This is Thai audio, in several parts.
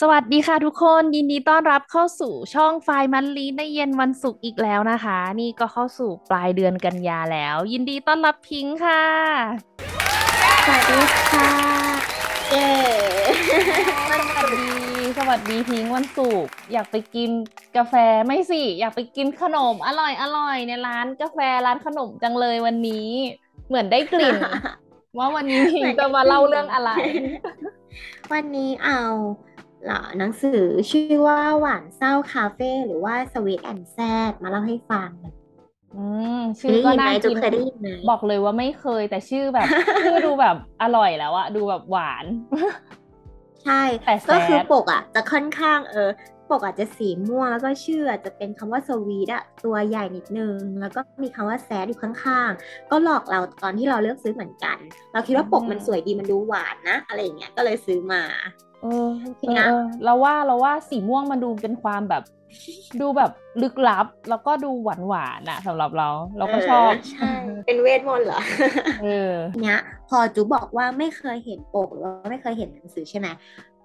สวัสดีค่ะทุกคนยินดีต้อนรับเข้าสู่ช่องไฟมันลีในเย็นวันศุกร์อีกแล้วนะคะ นี่ก็เข้าสู่ปลายเดือนกันยาแล้ว ยินดีต้อนรับพิงค์ค่ะ สวัสดีค่ะเย้สวัสดีสวัสดีพิงค์วันศุกร์อยากไปกินกาแฟไม่สิ อยากไปกินขนมอร่อยอร่อยในร้านกาแฟร้านขนมจังเลยวันนี้ เหมือนได้กลิ่น ว่าวันนี้พิงค์จะมาเล่าเรื่องอะไร วันนี้เอาเหรอหนังสือชื่อว่าหวานเศร้าคาเฟ่หรือว่าสวีทแอนด์แซดมาเล่าให้ฟังอืมเคชื่ยอได้ก็ยินไหมน่าจุ๊กิบนเคยได้ยินไหมบอกเลยว่าไม่เคย แต่ชื่อแบบชื่อดูแบบอร่อยแล้วอะดูแบบหวาน ใช่แต่แซดก็คือปกอะจะค่อนข้างเออ ปกอาจจะสีม่วงแล้วก็ชื่ออาจจะเป็นคำว่าสวีทอะตัวใหญ่นิดนึง แล้วก็มีคำว่าแซดอยู่ข้างๆ ก็หลอกเราตอนที่เราเลือกซื้อเหมือนกัน เราคิดว่าปกมันสวยดีมันดูหวานนะ อะไรอย่างเงี้ยก็เลยซื้อมา เออทีเออเนี้ยเออเราว่าเราว่าสีม่วงมันดูเป็นความแบบ ดูแบบลึกลับ แล้วก็ดูหวานหวานอะสำหรับเรา เราก็ชอบเใช่เป็นเวทมนต์เหรอเออเนี้ย พอจุ๊บบอกว่าไม่เคยเห็นปกหรือว่าไม่เคยเห็นหนังสือใช่ไหม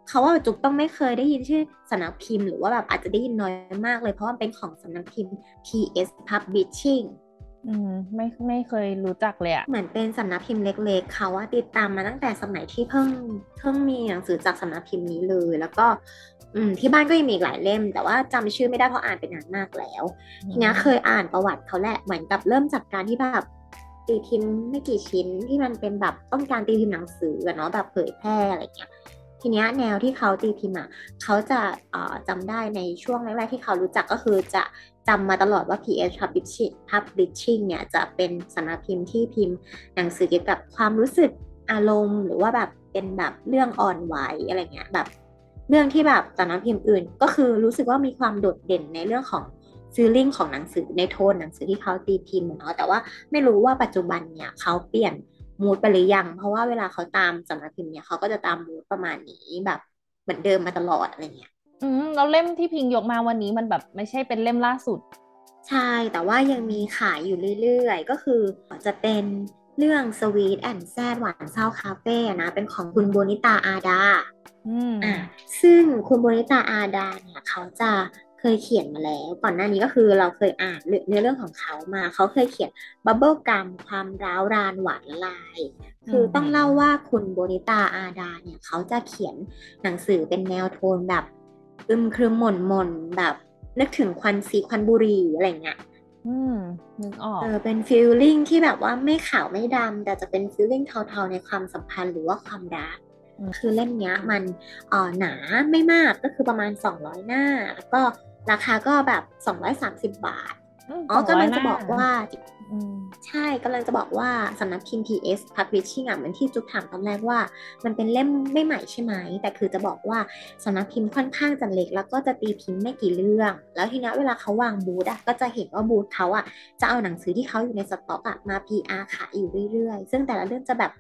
เขาว่าจุ๊บต้องไม่เคยได้ยินชื่อสำนักพิมพ์หรือว่าแบบอาจจะได้ยินน้อยมากเลยเพราะว่ามันเป็นของสำนักพิมพ์ PS Publishing อืมไม่ไม่เคยรู้จักเลยอะเหมือนเป็นสำนักพิมพ์เล็ก ๆเขาว่าติดตามมาตั้งแต่สมัยที่เพิ่งเพิ่งมีหนังสือจากสำนักพิมพ์นี้เลย แล้วก็อืมที่บ้านก็ยังมีอีกหลายเล่ม แต่ว่าจำชื่อไม่ได้เพราะอ่านไปนานมากแล้วทีเนี้ยเคยอ่านประวัติเขาแหละเหมือนกับเริ่มจากการที่แบบตีพิมพ์ไม่กี่ชิ้นที่มันเป็นแบบต้องการตีพิมพ์หนังสืออะเนาะแบบเผยแพร่อะไรเงี้ยทีเนี้ยแนวที่เขาตีพิมพ์อะเขาจะเอ่อจำได้ในช่วงแรกๆที่เขารู้จักก็คือจะ จำมาตลอดว่า PS Publishing Publishing เนี่ยจะเป็นสำนักพิมพ์ที่พิมพ์หนังสือเกี่ยวกับความรู้สึกอารมณ์ หรือว่าแบบเป็นแบบเรื่องอ่อนไหวอะไรเงี้ยแบบเรื่องที่แบบสำนักพิมพ์อื่น ก็คือรู้สึกว่ามีความโดดเด่นในเรื่องของฟีลลิ่งของหนังสือในโทนหนังสือที่เขาตีพิมพ์เนาะแต่ว่าไม่รู้ว่าปัจจุบันเนี่ยเขาเปลี่ยนมูดไปหรือยัง เพราะว่าเวลาเขาตามสำนักพิมพ์เนี่ยเขาก็จะตามมูดประมาณนี้แบบเหมือนเดิมมาตลอดอะไรเงี้ย อืมเราเล่มที่พิงยกมาวันนี้มันแบบไม่ใช่เป็นเล่มล่าสุด ใช่แต่ว่ายังมีขายอยู่เรื่อยๆ ก็คือจะเป็นเรื่อง Sweet and Sad หวานเศร้าคาเฟ่นะ เป็นของคุณโบนิตาอาดาอืมอะซึ่งคุณโบนิตาอาดาเนี่ย เขาจะเคยเขียนมาแล้ว ก่อนหน้านี้ก็คือเราเคยอ่านเรื่องเนื้อเรื่องของเขามา เขาเคยเขียนBubblegum ความร้าวรานหวานละลาย คือต้องเล่าว่าคุณโบนิตาอาดาเนี่ย เขาจะเขียนหนังสือเป็นแนวโทนแบบ อึมครึมหม่นหม่นๆแบบ นึกถึงควันสีควันบุหรี่อะไรเงี้ยอืมนึกออกเออเป็น feeling ที่แบบว่าไม่ขาวไม่ดำแต่จะเป็น feeling เทาๆในความสัมพันธ์หรือว่าความรักอืมคือเล่มเนี้ยมันเอ่อหนาไม่มากก็คือประมาณ 200 หน้า แล้วก็ราคาก็แบบ 230 บาทมอ๋อกำลังจะสบร้อยกว่าอืม ใช่กำลังจะบอกว่าสำนักพิมพ์ PS Publishing อะเหมือนที่จุ๊บถามตอนแรกว่า มันเป็นเล่มไม่ใหม่ใช่ไหม แต่คือจะบอกว่าสำนักพิมพ์ค่อนข้างจะเล็ก แล้วก็จะตีพิมพ์ไม่กี่เรื่อง แล้วทีนี้เวลาเขาวางบูธอะก็จะเห็นว่าบูธเขาอะจะเอาหนังสือที่เขาอยู่ในสต็อกอะมา PR ขายอยู่เรื่อยๆ ซึ่งแต่ละเรื่องจะแบบ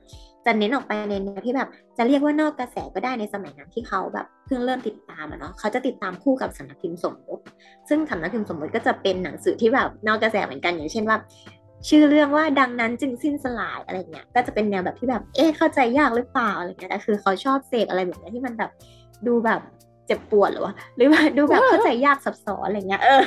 จะเน้นออกไปในแนวที่แบบจะเรียกว่านอกกระแสก็ได้ในสมัยนั้นที่เขาแบบเพิ่งเริ่มติดตามอะเนาะเขาจะติดตามคู่กับสำนักพิมพ์สมมติ ซึ่งสำนักพิมพ์สมมติก็จะเป็นหนังสือที่แบบนอกกระแสเหมือนกันอย่างเช่นว่า ชื่อเรื่องว่าดังนั้นจึงสิ้นสลายอะไรเงี้ยก็จะเป็นแนวแบบที่แบบเอ๊ะเข้าใจยากหรือเปล่าอะไรเงี้ยแต่คือเขาชอบเสพอะไรแบบนี้ที่มันแบบดูแบบเจ็บปวดหรือว่าหรือว่าดูแบบเข้าใจยากซับซ้อนอะไรเงี้ยเออ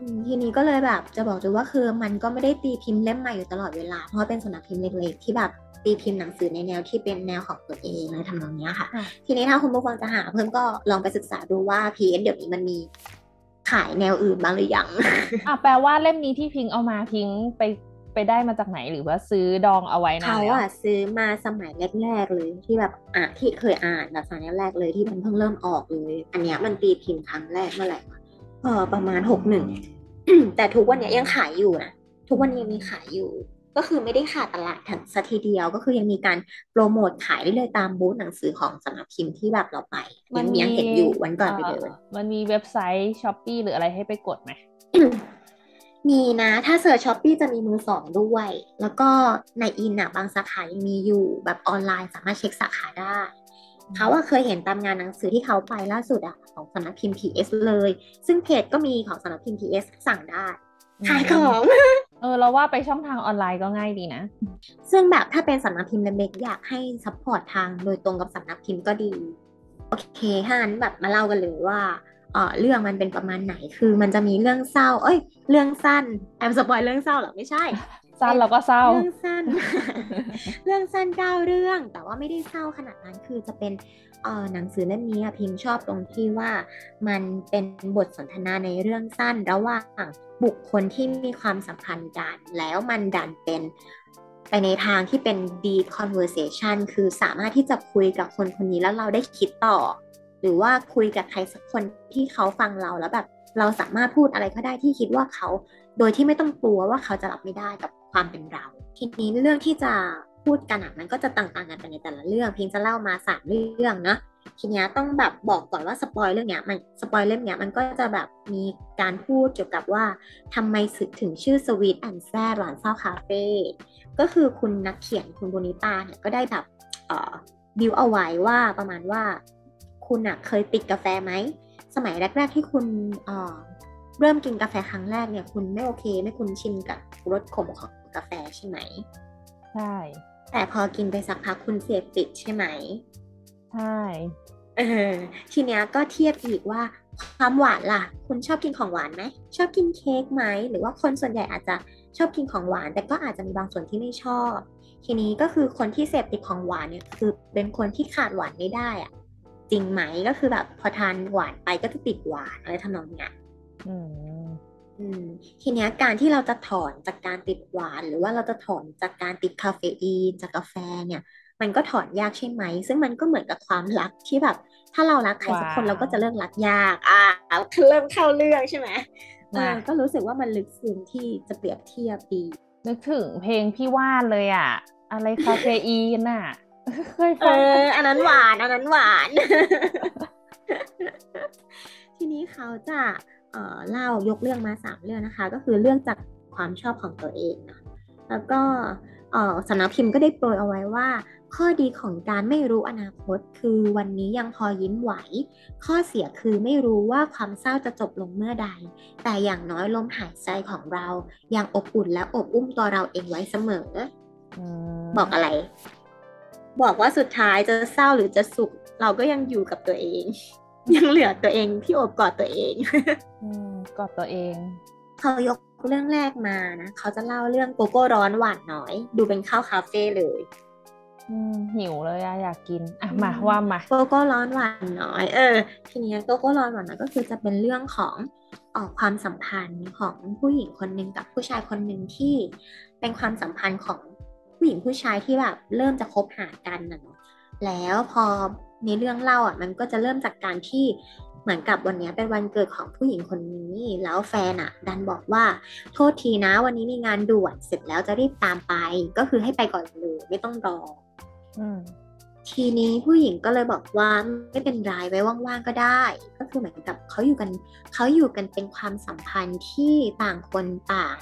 อืมทีนี้ก็เลยแบบจะบอกดูว่าคือมันก็ไม่ได้ตีพิมพ์เล่มใหม่อยู่ตลอดเวลา เพราะว่าเป็นสำนักพิมพ์เล็กๆที่แบบตีพิมพ์หนังสือในแนวที่เป็นแนวของตัวเองอะไรทำนองเนี้ยค่ะค่ะ ทีนี้ถ้าคุณผู้ฟังจะหาเพิ่มก็ลองไปศึกษาดูว่า PS เดี๋ยวนี้มันมีขายแนวอื่นบ้างหรือยังอะแปลว่าเล่มนี้ที่พิงเอามาพิงไป ไปได้มาจากไหนหรือว่าซื้อดองเอาไว้นานเขาแล้วอะซื้อมาสมัยแรกๆเลยที่แบบอะที่เคยอ่านแบบสมัยแรกๆเลยที่มันเพิ่งเริ่มออกเลยอันเนี้ยมันตีพิมพ์ครั้งแรกเมื่อไหร่วะเออประมาณหกหนึ่งแต่ทุกวันเนี้ยยังขายอยู่นะทุกวันนี้ยังมีขายอยู่ ก็คือไม่ได้ขาดตลาดทันสัทีเดียวก็คือยังมีการโปรโมทขายได้เลยตามบูธหนังสือของสำนักพิมพ์ที่แบบเราไปยังยังเห็นอยู่วันก่อนไปเดินมันมีเว็บไซต์ Shopee หรืออะไรให้ไปกดไหม มีนะ ถ้า search Shopee จะมีมือสองด้วย แล้วก็นายอินทร์อะบางสาขายังมีอยู่แบบออนไลน์สามารถเช็คสาขาได้ เขาว่าเคยเห็นตามงานหนังสือที่เขาไปล่าสุดอะของสำนักพิมพ์ PS เลย ซึ่งเพจก็มีของสำนักพิมพ์ PS สั่งได้ขายของ เออเราว่าไปช่องทางออนไลน์ก็ง่ายดีนะ ซึ่งแบบถ้าเป็นสำนักพิมพ์เล็กๆอยากให้ support ทางโดยตรงกับสำนักพิมพ์ก็ดี โอเคถ้างั้นแบบมาเล่ากันเลยว่า เออเรื่องมันเป็นประมาณไหน คือมันจะมีเรื่องเศร้า เอ้ย เรื่องสั้น แอมสปอยเรื่องเศร้าหรอ ไม่ใช่ สั้นเราก็เศร้า เรื่องสั้น เรื่องสั้นเก้าเรื่อง แต่ว่าไม่ได้เศร้าขนาดนั้น คือจะเป็นเออหนังสือเล่มนี้พิมชอบตรงที่ว่ามันเป็นบทสนทนาในเรื่องสั้น ระหว่างบุคคลที่มีความสัมพันธ์กัน แล้วมันดันเป็นไปในทางที่เป็น deep conversation คือสามารถที่จะคุยกับคนคนนี้แล้วเราได้คิดต่อ หรือว่าคุยกับใครสักคนที่เขาฟังเราแล้วแบบเราสามารถพูดอะไรก็ได้ที่คิดว่าเขา โดยที่ไม่ต้องกลัวว่าเขาจะรับไม่ได้กับความเป็นเรา ทีนี้เรื่องที่จะพูดกันอะมันก็จะต่างๆกันไปในแต่ละเรื่องเพียงจะเล่ามาสามเรื่องเนาะทีนี้ต้องแบบบอกก่อนว่า spoil เรื่องเนี้ยมัน spoil เรื่องเนี้ยมันก็จะแบบมีการพูดเกี่ยวกับว่าทำไมถึงชื่อ Sweet and Sad หวานเศร้าคาเฟ่ก็คือคุณนักเขียนคุณโบนิตาเนี่ยก็ได้แบบเอ่อดิวเอาไว้ว่าประมาณว่า คุณอะเคยติดกาแฟไหม สมัยแรก ๆ ที่คุณเริ่มกินกาแฟครั้งแรกเนี่ย คุณไม่โอเค ไม่คุ้นชินกับรสขมของกาแฟใช่ไหม ใช่ แต่พอกินไปสักพักคุณเสพติดใช่ไหม ใช่เออทีเนี้ยก็เทียบอีกว่าความหวานล่ะ คุณชอบกินของหวานไหม ชอบกินเค้กไหม หรือว่าคนส่วนใหญ่อาจจะชอบกินของหวาน แต่ก็อาจจะมีบางส่วนที่ไม่ชอบ ทีนี้ก็คือคนที่เสพติดของหวานเนี่ยคือเป็นคนที่ขาดหวานไม่ได้อะ จริงไหมก็คือแบบพอทานหวานไปก็จะติดหวานอะไรทำนองเนี้ยอืมอืมทีเนี้ยการที่เราจะถอนจากการติดหวาน หรือว่าเราจะถอนจากการติดคาเฟอีนจากกาแฟเนี่ย มันก็ถอนยากใช่ไหม ซึ่งมันก็เหมือนกับความรักที่แบบ ถ้าเรารักใครสักคนเราก็จะเลิกรักยาก อ่าเริ่มเข้าเรื่องใช่ไหมเออก็รู้สึกว่ามันลึกซึ้งที่จะเปรียบเทียบดีนึกถึงเพลงพี่ว่านเลยอะ อะไรคาเฟอีนอะ เคยฟังเอออันนั้นหวาน อันนั้นหวาน ทีนี้เขาจะเอ่อเล่ายกเรื่องมาสามเรื่องนะคะ ก็คือเรื่องจากความชอบของตัวเองนะแล้วก็เอ่อสำนักพิมพ์ก็ได้โปรยเอาไว้ว่า ข้อดีของการไม่รู้อนาคต คือวันนี้ยังพอยิ้มไหว ข้อเสียคือไม่รู้ว่าความเศร้าจะจบลงเมื่อใด แต่อย่างน้อยลมหายใจของเรายังอบอุ่นและอบอุ้มตัวเราเองไว้เสมอบอกอะไร บอกว่าสุดท้ายจะเศร้าหรือจะสุข เราก็ยังอยู่กับตัวเอง ยังเหลือตัวเองที่อบกอดตัวเองกอดตัวเองเขายกเรื่องแรกมานะเขาจะเล่าเรื่องโกโก้ร้อนหวานน้อย ดูเป็นข้าวคาเฟ่เลยหิวเลยอะอยากกินอะมาว่ามาโกโก้ร้อนหวานน้อย เออ ทีนี้โกโก้ร้อนหวานน้อยก็คือจะเป็นเรื่องของออกความสัมพันธ์ของผู้หญิงคนหนึ่งกับผู้ชายคนหนึ่งที่เป็นความสัมพันธ์ของ ผู้หญิงผู้ชายที่แบบเริ่มจะคบหากันนะเนาะแล้วพอในเรื่องเล่าอะมันก็จะเริ่มจากการที่เหมือนกับวันนี้เป็นวันเกิดของผู้หญิงคนนี้ แล้วแฟนอะ ดันบอกว่าโทษทีนะ วันนี้มีงานด่วนเสร็จแล้วจะรีบตามไป ก็คือให้ไปก่อนเลยไม่ต้องรอทีนี้ผู้หญิงก็เลยบอกว่าไม่เป็นไรไว้ว่างๆก็ได้ ก็คือเหมือนกับเขาอยู่กันเขาอยู่กันเป็นความสัมพันธ์ที่ต่างคนต่าง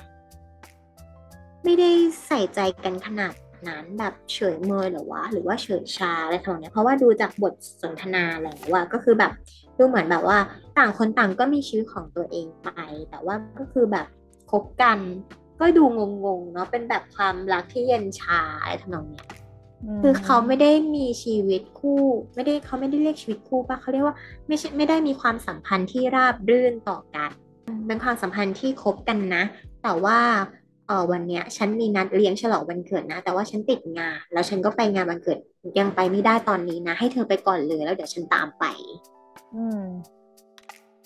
ไม่ได้ใส่ใจกันขนาดนั้นแบบเฉยเมยหรือว่าหรือว่าเฉยชาอะไรทำนองนี้เพราะว่าดูจากบทสนทนาแล้วว่าก็คือแบบดูเหมือนแบบว่าต่างคนต่างก็มีชีวิตของตัวเองไป แต่ว่าก็คือแบบคบกัน ก็ดูงงๆเนาะเป็นแบบความรักที่เย็นชาอะไรทำนองนี้คือเขาไม่ได้มีชีวิตคู่ ไม่ได้เขาไม่ได้เรียกชีวิตคู่ปะเขาเรียกว่าไม่ใช่ไม่ได้มีความสัมพันธ์ที่ราบรื่นต่อกันเป็นความสัมพันธ์ที่คบกันนะ แต่ว่า เออวันเนี้ย ฉันมีนัดเลี้ยงฉลองวันเกิดนะ แต่ว่าฉันติดงาน แล้วฉันก็ไปงานวันเกิดยังไปไม่ได้ตอนนี้นะ ให้เธอไปก่อนเลยแล้วเดี๋ยวฉันตามไป อืม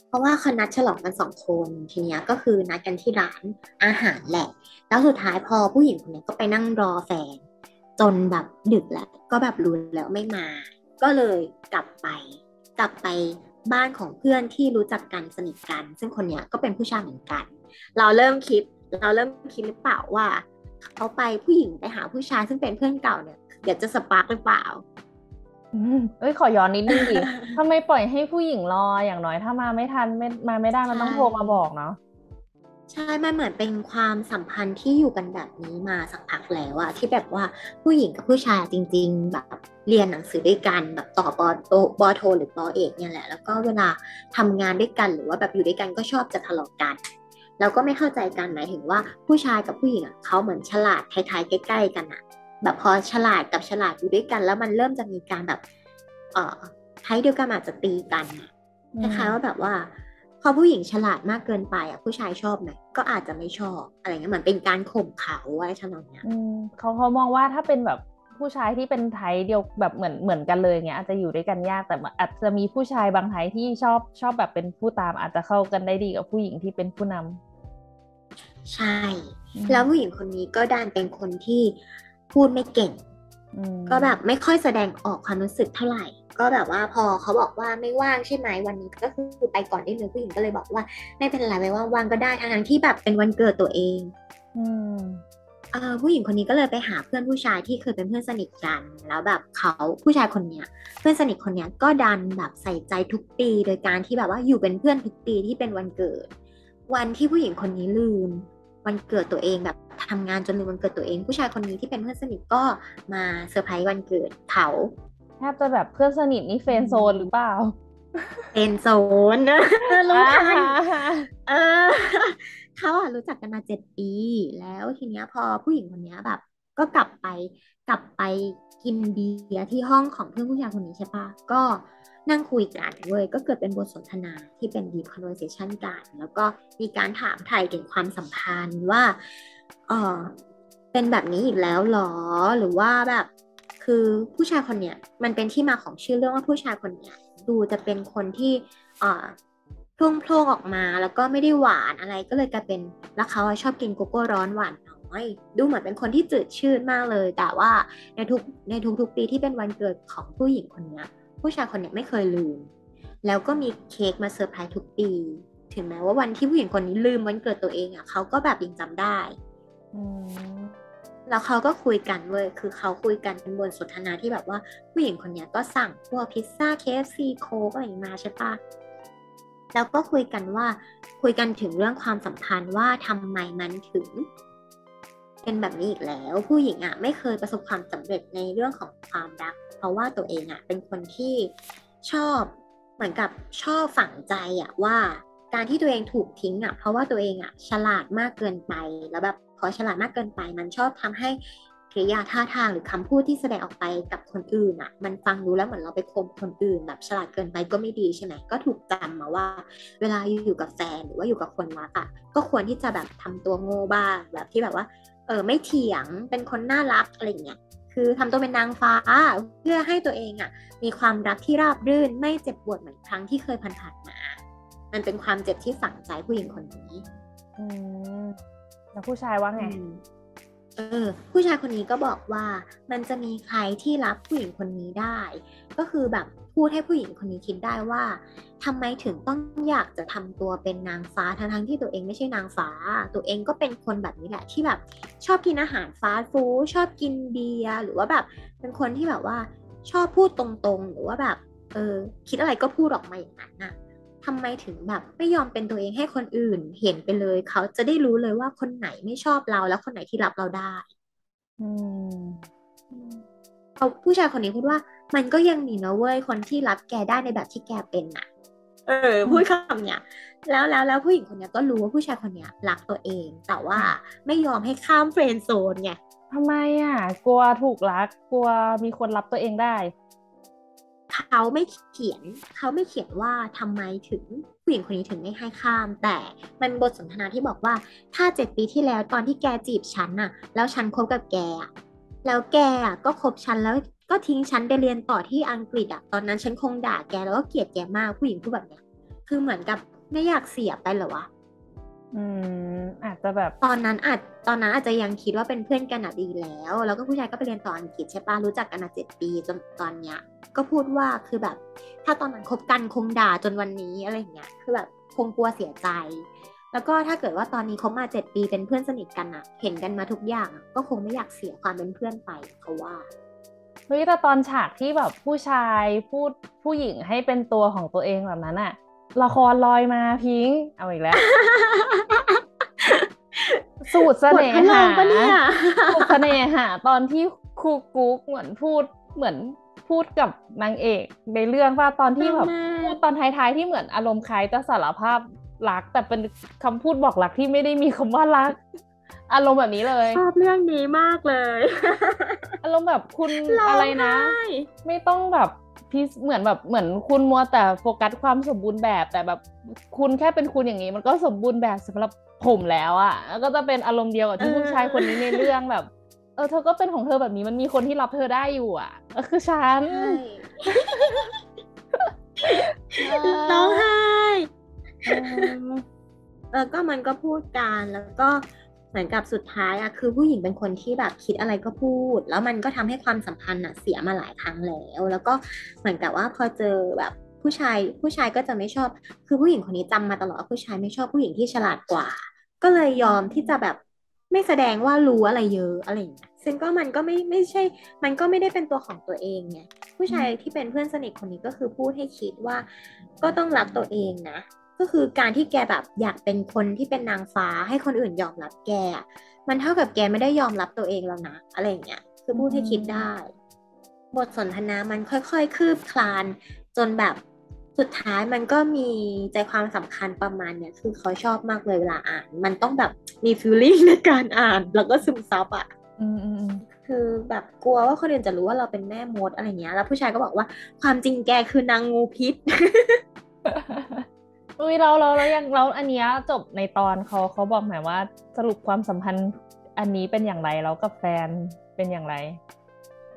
เพราะว่าเขานัดฉลองกันสองคนทีเนี้ยก็คือนัดกันที่ร้านอาหารแหละ แล้วสุดท้ายพอผู้หญิงคนนี้ก็ไปนั่งรอแฟน จนแบบดึกแล้ว ก็แบบรู้แล้วไม่มา ก็เลยกลับไป กลับไปบ้านของเพื่อนที่รู้จักกันสนิทกัน ซึ่งคนเนี้ยก็เป็นผู้ชายเหมือนกัน เราเริ่มคิด เราเริ่มคิดหรือเปล่าว่าเขาไปผู้หญิงไปหาผู้ชายซึ่งเป็นเพื่อนเก่าเนี่ยเดี๋ยวจะสปาร์กหรือเปล่าอืมเอ้ยขอย้อนนิดนึงดิทำไมปล่อยให้ผู้หญิงรออย่างน้อยถ้ามาไม่ทันไม่มาไม่ได้มันต้องใช่โทรมาบอกเนาะใช่มันเหมือนเป็นความสัมพันธ์ที่อยู่กันแบบนี้มาสักพักแล้วอะที่แบบว่าผู้หญิงกับผู้ชายจริง ๆ แบบเรียนหนังสือด้วยกันแบบต่อปอโตปอโท หรือปอเอกเนี่ยแหละ แล้วก็เวลาทำงานด้วยกันหรือว่าแบบอยู่ด้วยกันก็ชอบจะทะเลาะกัน แล้วก็ไม่เข้าใจกันหมายถึงว่าผู้ชายกับผู้หญิงอะเขาเหมือนฉลาดคล้ายๆใกล้ ๆ กันอะแบบพอฉลาดกับฉลาดอยู่ด้วยกัน แล้วมันเริ่มจะมีการแบบ เอ่อไทยเดียวกันอาจจะตีกันอะอืคมล้ายๆว่าแบบว่าพอผู้หญิงฉลาดมากเกินไปอะผู้ชายชอบไหมก็อาจจะไม่ชอบอะไรเงี้ยเหมือนเป็นการข่มเขาอะไรทำนองเนี้ยอืมเขาเขามองว่าถ้าเป็นแบบ ผู้ชายที่เป็นไทยเดียวแบบเหมือนเหมือนกันเลยเงี้ยอาจจะอยู่ด้วยกันยากแต่อาจจะมีผู้ชายบางไทยที่ชอบชอบแบบเป็นผู้ตามอาจจะเข้ากันได้ดีกับผู้หญิงที่เป็นผู้นำใช่อืมแล้วผู้หญิงคนนี้ก็ดันเป็นคนที่พูดไม่เก่งอืมก็แบบไม่ค่อยแสดงออกความรู้สึกเท่าไหร่ ก็แบบว่าพอเขาบอกว่าไม่ว่างใช่ไหมวันนี้ก็คือไปก่อนได้เลยผู้หญิงก็เลยบอกว่า ไม่เป็นไรไม่ว่างว่างก็ได้ทั้งๆที่แบบเป็นวันเกิดตัวเอง อืม เออผู้หญิงคนนี้ก็เลยไปหาเพื่อนผู้ชายที่เคยเป็นเพื่อนสนิทกัน แล้วแบบเขาผู้ชายคนเนี้ยเพื่อนสนิทคนเนี้ยก็ดันแบบใส่ใจทุกปี โดยการที่แบบว่าอยู่เป็นเพื่อนทุกปีที่เป็นวันเกิด วันที่ผู้หญิงคนนี้ลืม วันเกิดตัวเองแบบทำงานจนลืมวันเกิดตัวเอง ผู้ชายคนนี้ที่เป็นเพื่อนสนิทก็มาเซอร์ไพรส์วันเกิดเขาแทบจะแบบเพื่อนสนิทนี่ friend zone หรือเปล่าเป็นโซนรู้ทันอ่าเออ เขาอะรู้จักกันมาเจ็ดปี แล้วทีเนี้ยพอผู้หญิงคนเนี้ยแบบ ก็กลับไปกลับไปกินเบียร์ที่ห้องของเพื่อนผู้ชายคนนี้ใช่ปะก็นั่งคุยกันเว้ยก็เกิดเป็นบทสนทนาที่เป็น deep conversation กัน แล้วก็มีการถามไถ่ถึงความสัมพันธ์ว่าเออเป็นแบบนี้อีกแล้วหรอ หรือว่าแบบคือผู้ชายคนเนี้ยมันเป็นที่มาของชื่อเรื่องว่าผู้ชายคนเนี้ยดูจะเป็นคนที่เอ่อ โพล่งโพล่งออกมาแล้วก็ไม่ได้หวานอะไรก็เลยกลายเป็นแล้วเขาชอบกินโกโก้ร้อนหวานน้อย ดูเหมือนเป็นคนที่จืดชืดมากเลย แต่ว่าในทุกในทุกๆปีที่เป็นวันเกิดของผู้หญิงคนนี้ผู้ชายคนนี้ไม่เคยลืม แล้วก็มีเค้กมาเซอร์ไพรส์ทุกปี ถึงแม้ว่าวันที่ผู้หญิงคนนี้ลืมวันเกิดตัวเองอะเขาก็แบบยังจำได้อืมแล้วเขาก็คุยกันเว้ย คือเขาคุยกันเป็นบทสนทนาที่แบบว่าผู้หญิงคนนี้ก็สั่งพวกพิซซ่า KFC โค้กอะไรอย่างงี้มาใช่ปะ แล้วก็คุยกันว่าคุยกันถึงเรื่องความสัมพันธ์ว่าทำไมมันถึง เป็นแบบนี้อีกแล้ว ผู้หญิงอะไม่เคยประสบความสำเร็จในเรื่องของความรัก เพราะว่าตัวเองอะเป็นคนที่ชอบเหมือนกับชอบฝังใจอะว่าการที่ตัวเองถูกทิ้งอะเพราะว่าตัวเองอะฉลาดมากเกินไปแล้วแบบพอฉลาดมากเกินไปมันชอบทำให้ กิริยาท่าทางหรือคำพูดที่แสดงออกไปกับคนอื่นอะ มันฟังดูแล้วเหมือนเราไปคมคนอื่น แบบฉลาดเกินไปก็ไม่ดีใช่ไหมก็ถูกจำมาว่า เวลาอยู่กับแฟนหรือว่าอยู่กับคนรักอะก็ควรที่จะแบบทำตัวโง่บ้างแบบที่แบบว่า เออไม่เถียงเป็นคนน่ารักอะไรอย่างเงี้ยคือทำตัวเป็นนางฟ้าเพื่อให้ตัวเองอะ มีความรักที่ราบรื่นไม่เจ็บปวดเหมือนครั้งที่เคยผ่านๆมา มันเป็นความเจ็บที่ฝังใจผู้หญิงคนนี้ อืมแล้วผู้ชายว่าไงอืม เออผู้ชายคนนี้ก็บอกว่ามันจะมีใครที่รับผู้หญิงคนนี้ได้ ก็คือแบบพูดให้ผู้หญิงคนนี้คิดได้ว่าทำไมถึงต้องอยากจะทำตัวเป็นนางฟ้าทั้งที่ตัวเองไม่ใช่นางฟ้า ตัวเองก็เป็นคนแบบนี้แหละที่แบบชอบกินอาหารฟาสต์ฟู้ดชอบกินเบียร์หรือว่าแบบเป็นคนที่แบบว่าชอบพูดตรงๆ หรือว่าแบบเออคิดอะไรก็พูดออกมาอย่างนั้นน่ะ ทำไมถึงแบบไม่ยอมเป็นตัวเองให้คนอื่นเห็นไปเลย เขาจะได้รู้เลยว่าคนไหนไม่ชอบเราแล้วคนไหนที่รับเราได้อืมเขาผู้ชายคนนี้พูดว่า มันก็ยังมีนะเว้ยคนที่รับแกได้ในแบบที่แกเป็นน่ะ เออพูดคำเนี้ยแล้วแล้วแล้วผู้หญิงคนเนี้ยก็รู้ว่าผู้ชายคนเนี้ยรักตัวเอง แต่ว่าไม่ยอมให้ข้ามเฟรนด์โซนไงทำไมอะ กลัวถูกรัก กลัวมีคนรับตัวเองได้ เขาไม่เขียนเขาไม่เขียนว่าทำไมถึงผู้หญิงคนนี้ถึงไม่ให้ข้าม แต่มันบทสนทนาที่บอกว่าถ้าเจ็ดปีที่แล้วตอนที่แกจีบฉันน่ะ แล้วฉันคบกับแกแล้วแกอะก็คบฉันแล้วก็ทิ้งฉันไปเรียนต่อที่อังกฤษอะตอนนั้นฉันคงด่าแกแล้วก็เกลียดแกมากผู้หญิงพูดแบบเนี้ยคือเหมือนกับไม่อยากเสียไปเหรอวะ อืมอาจจะแบบตอนนั้นอาจตอนนั้นอาจจะยังคิดว่าเป็นเพื่อนกันอะดีแล้ว แล้วก็ผู้ชายก็ไปเรียนต่ออังกฤษใช่ปะรู้จักกันมาเจ็ดปีจนตอนเนี้ย ก็พูดว่าคือแบบ ถ้าตอนนั้นคบกันคงด่าจนวันนี้อะไรอย่างเงี้ยคือแบบคงกลัวเสียใจ แล้วก็ถ้าเกิดว่าตอนนี้เขามาเจ็ดปีเป็นเพื่อนสนิทกันอะเห็นกันมาทุกอย่างอะก็คงไม่อยากเสียความเป็นเพื่อนไปเขาว่าเฮ้ยแต่ตอนฉากที่แบบผู้ชายพูดผู้หญิงให้เป็นตัวของตัวเองแบบนั้นอะ ละครลอยมาพิงค์เอาอีกแล้ว สูตรเสน่บทพลัหางปะเนี่ยสูตรเสน่หา ตอนที่ครูกุ๊กเหมือนพูดเหมือนพูดกับนางเอกในเรื่องว่าตอนที่แบบชอบมากพูดตอนท้ายๆที่เหมือนอารมณ์คล้ายจะสารภาพรัก แต่เป็นคำพูดบอกรักที่ไม่ได้มีคำว่ารัก อารมณ์แบบนี้เลยชอบเรื่องนี้มากเลย อารมณ์แบบคุณอะไรนะ ไม่ต้องแบบ พีเหมือนแบบเหมือนคุณมัวแต่โฟกัสความสมบูรณ์แบบ แต่แบบคุณแค่เป็นคุณอย่างนี้ มันก็สมบูรณ์แบบสำหรับผมแล้วอะแล้วก็จะเป็นอารมณ์เดียวกับที่เออผู้ชายคนนี้ในเรื่องแบบ เออเธอก็เป็นของเธอแบบนี้มันมีคนที่รับเธอได้อยู่อะก็คือฉันร้องไห้เออเออก็มันก็พูดกันแล้วก็ เหมือนกับสุดท้ายอะคือผู้หญิงเป็นคนที่แบบคิดอะไรก็พูด แล้วมันก็ทำให้ความสัมพันธ์อะเสียมาหลายครั้งแล้ว แล้วก็เหมือนกับว่าพอเจอแบบผู้ชายผู้ชายก็จะไม่ชอบ คือผู้หญิงคนนี้จำมาตลอดผู้ชายไม่ชอบผู้หญิงที่ฉลาดกว่า ก็เลยยอมที่จะแบบไม่แสดงว่ารู้อะไรเยอะอะไรอย่างเงี้ยซึ่งก็มันก็ไม่ไม่ใช่ มันก็ไม่ได้เป็นตัวของตัวเองไงผู้ชายที่เป็นเพื่อนสนิทคนนี้ก็คือพูดให้คิดว่า ก็ต้องรักตัวเองนะ ก็คือการที่แกแบบอยากเป็นคนที่เป็นนางฟ้าให้คนอื่นยอมรับแกอะมันเท่ากับแกไม่ได้ยอมรับตัวเองแล้วนะ อะไรอย่างเงี้ยคือพูดให้คิดได้ บทสนทนามันค่อยๆ คืบคลาน จนแบบสุดท้ายมันก็มีใจความสำคัญประมาณเนี้ยคือเขาชอบมากเลยเวลาอ่าน มันต้องแบบมีฟีลลิ่งในการอ่าน แล้วก็ซึมซับอะอืมอืมอืมคือแบบกลัวว่าคนอื่นจะรู้ว่าเราเป็นแม่มดอะไรเงี้ย แล้วผู้ชายก็บอกว่าความจริงแกคือนางงูพิษ อุ้ยเราเราเรายังเราอันเนี้ยจบในตอนเขาเขาบอกหมายว่าสรุปความสัมพันธ์อันนี้เป็นอย่างไรแล้วกับแฟนเป็นอย่างไร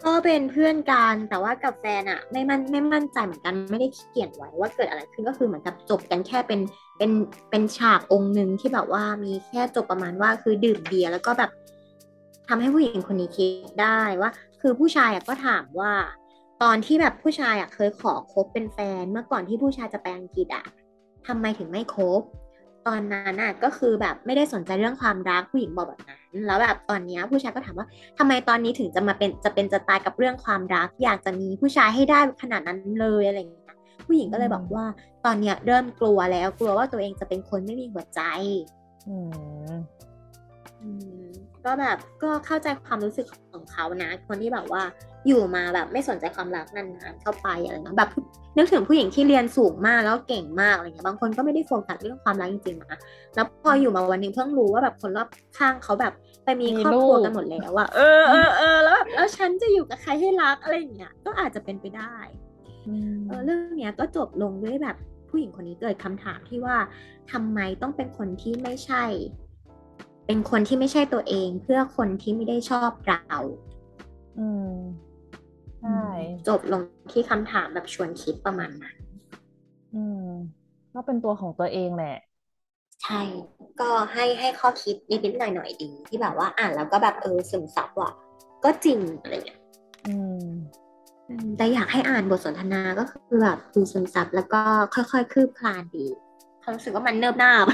ก็เป็นเพื่อนกันแต่ว่ากับแฟนอะไม่มั่นไม่มั่นใจเหมือนกันไม่ได้เขียนไว้ว่าเกิดอะไรขึ้นก็คือเหมือนกับจบกันแค่เป็นเป็นเป็นฉากองค์หนึ่งที่แบบว่ามีแค่จบประมาณว่าคือดื่มเบียร์แล้วก็แบบทำให้ผู้หญิงคนนี้คิดได้ว่า คือผู้ชายอะก็ถามว่า ตอนที่แบบผู้ชายอะเคยขอคบเป็นแฟน เมื่อก่อนที่ผู้ชายจะไปอังกฤษอะ ทำไมถึงไม่คบ ตอนนั้นน่ะก็คือแบบไม่ได้สนใจเรื่องความรักผู้หญิงบอกแบบนั้น แล้วแบบตอนเนี้ยผู้ชายก็ถามว่าทำไมตอนนี้ถึงจะมาเป็นจะเป็นจะตายกับเรื่องความรัก อยากจะมีผู้ชายให้ได้ขนาดนั้นเลยอะไรอย่างเงี้ยผู้หญิงก็เลยบอกว่า ตอนเนี้ยเริ่มกลัวแล้วกลัวว่าตัวเองจะเป็นคนไม่มีหัวใจ อืมอืม ก็แบบก็เข้าใจความรู้สึกของเขานะ คนที่แบบว่าอยู่มาแบบไม่สนใจความรักนานๆเข้าไปอะไรเงี้ยแบบนึกถึงผู้หญิงที่เรียนสูงมากแล้วเก่งมากอะไรเงี้ยบางคนก็ไม่ได้โฟกัสเรื่องความรักจริงๆนะแล้วพออยู่มาวันหนึงเพิ่งรู้ว่าแบบคนรอบข้างเขาแบบไปมีครอบครัวกันหมดแล้วอะเออเออเออแล้วแบบแล้วฉันจะอยู่กับใครให้รักอะไรอย่างเงี้ยก็อาจจะเป็นไปได้อืมเออเรื่องเนี้ยก็จบลงด้วยแบบผู้หญิงคนนี้เกิดคำถามที่ว่าทำไมต้องเป็นคนที่ไม่ใช่ เป็นคนที่ไม่ใช่ตัวเองเพื่อคนที่ไม่ได้ชอบเรา อืมใช่จบลงที่คำถามแบบชวนคิดประมาณนั้นอืมก็เป็นตัวของตัวเองแหละใช่ ก็ให้ให้ข้อคิดนิดๆหน่อยๆดี ที่แบบว่าอ่านแล้วก็แบบเออซึมซับว่ะก็จริงอะไรอย่างเงี้ยอืมอืมแต่อยากให้อ่านบทสนทนาก็คือแบบดูซึมซับแล้วก็ค่อยๆคืบคลานดีเขารู้สึกว่ามันเนิบนาบ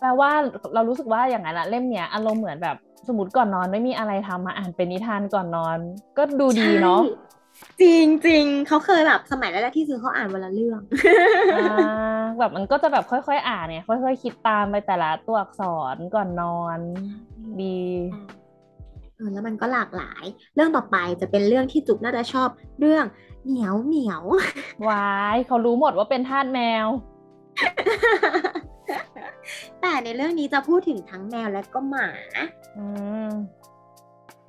แปลว่าเรารู้สึกว่าอย่างนั้นอะเล่มเนี้ยอารมณ์เหมือนแบบสมมติก่อนนอนไม่มีอะไรทำมาอ่านเป็นนิทานก่อนนอน ก็ดูดีเนาะใช่จริงจริงเขาเคยแบบสมัยแรกๆที่ซื้อเขาอ่านวันละเรื่องอ่าแบบมันก็จะแบบค่อยๆ อ่านเนี่ยค่อยๆ คิดตามไปแต่ละตัวอักษรก่อนนอนดีเออแล้วมันก็หลากหลาย เรื่องต่อไปจะเป็นเรื่องที่จุกน่าจะชอบเรื่องเหนียวเหนียววายเขารู้หมดว่าเป็นทาสแมว แต่ในเรื่องนี้จะพูดถึงทั้งแมวและก็หมาอืม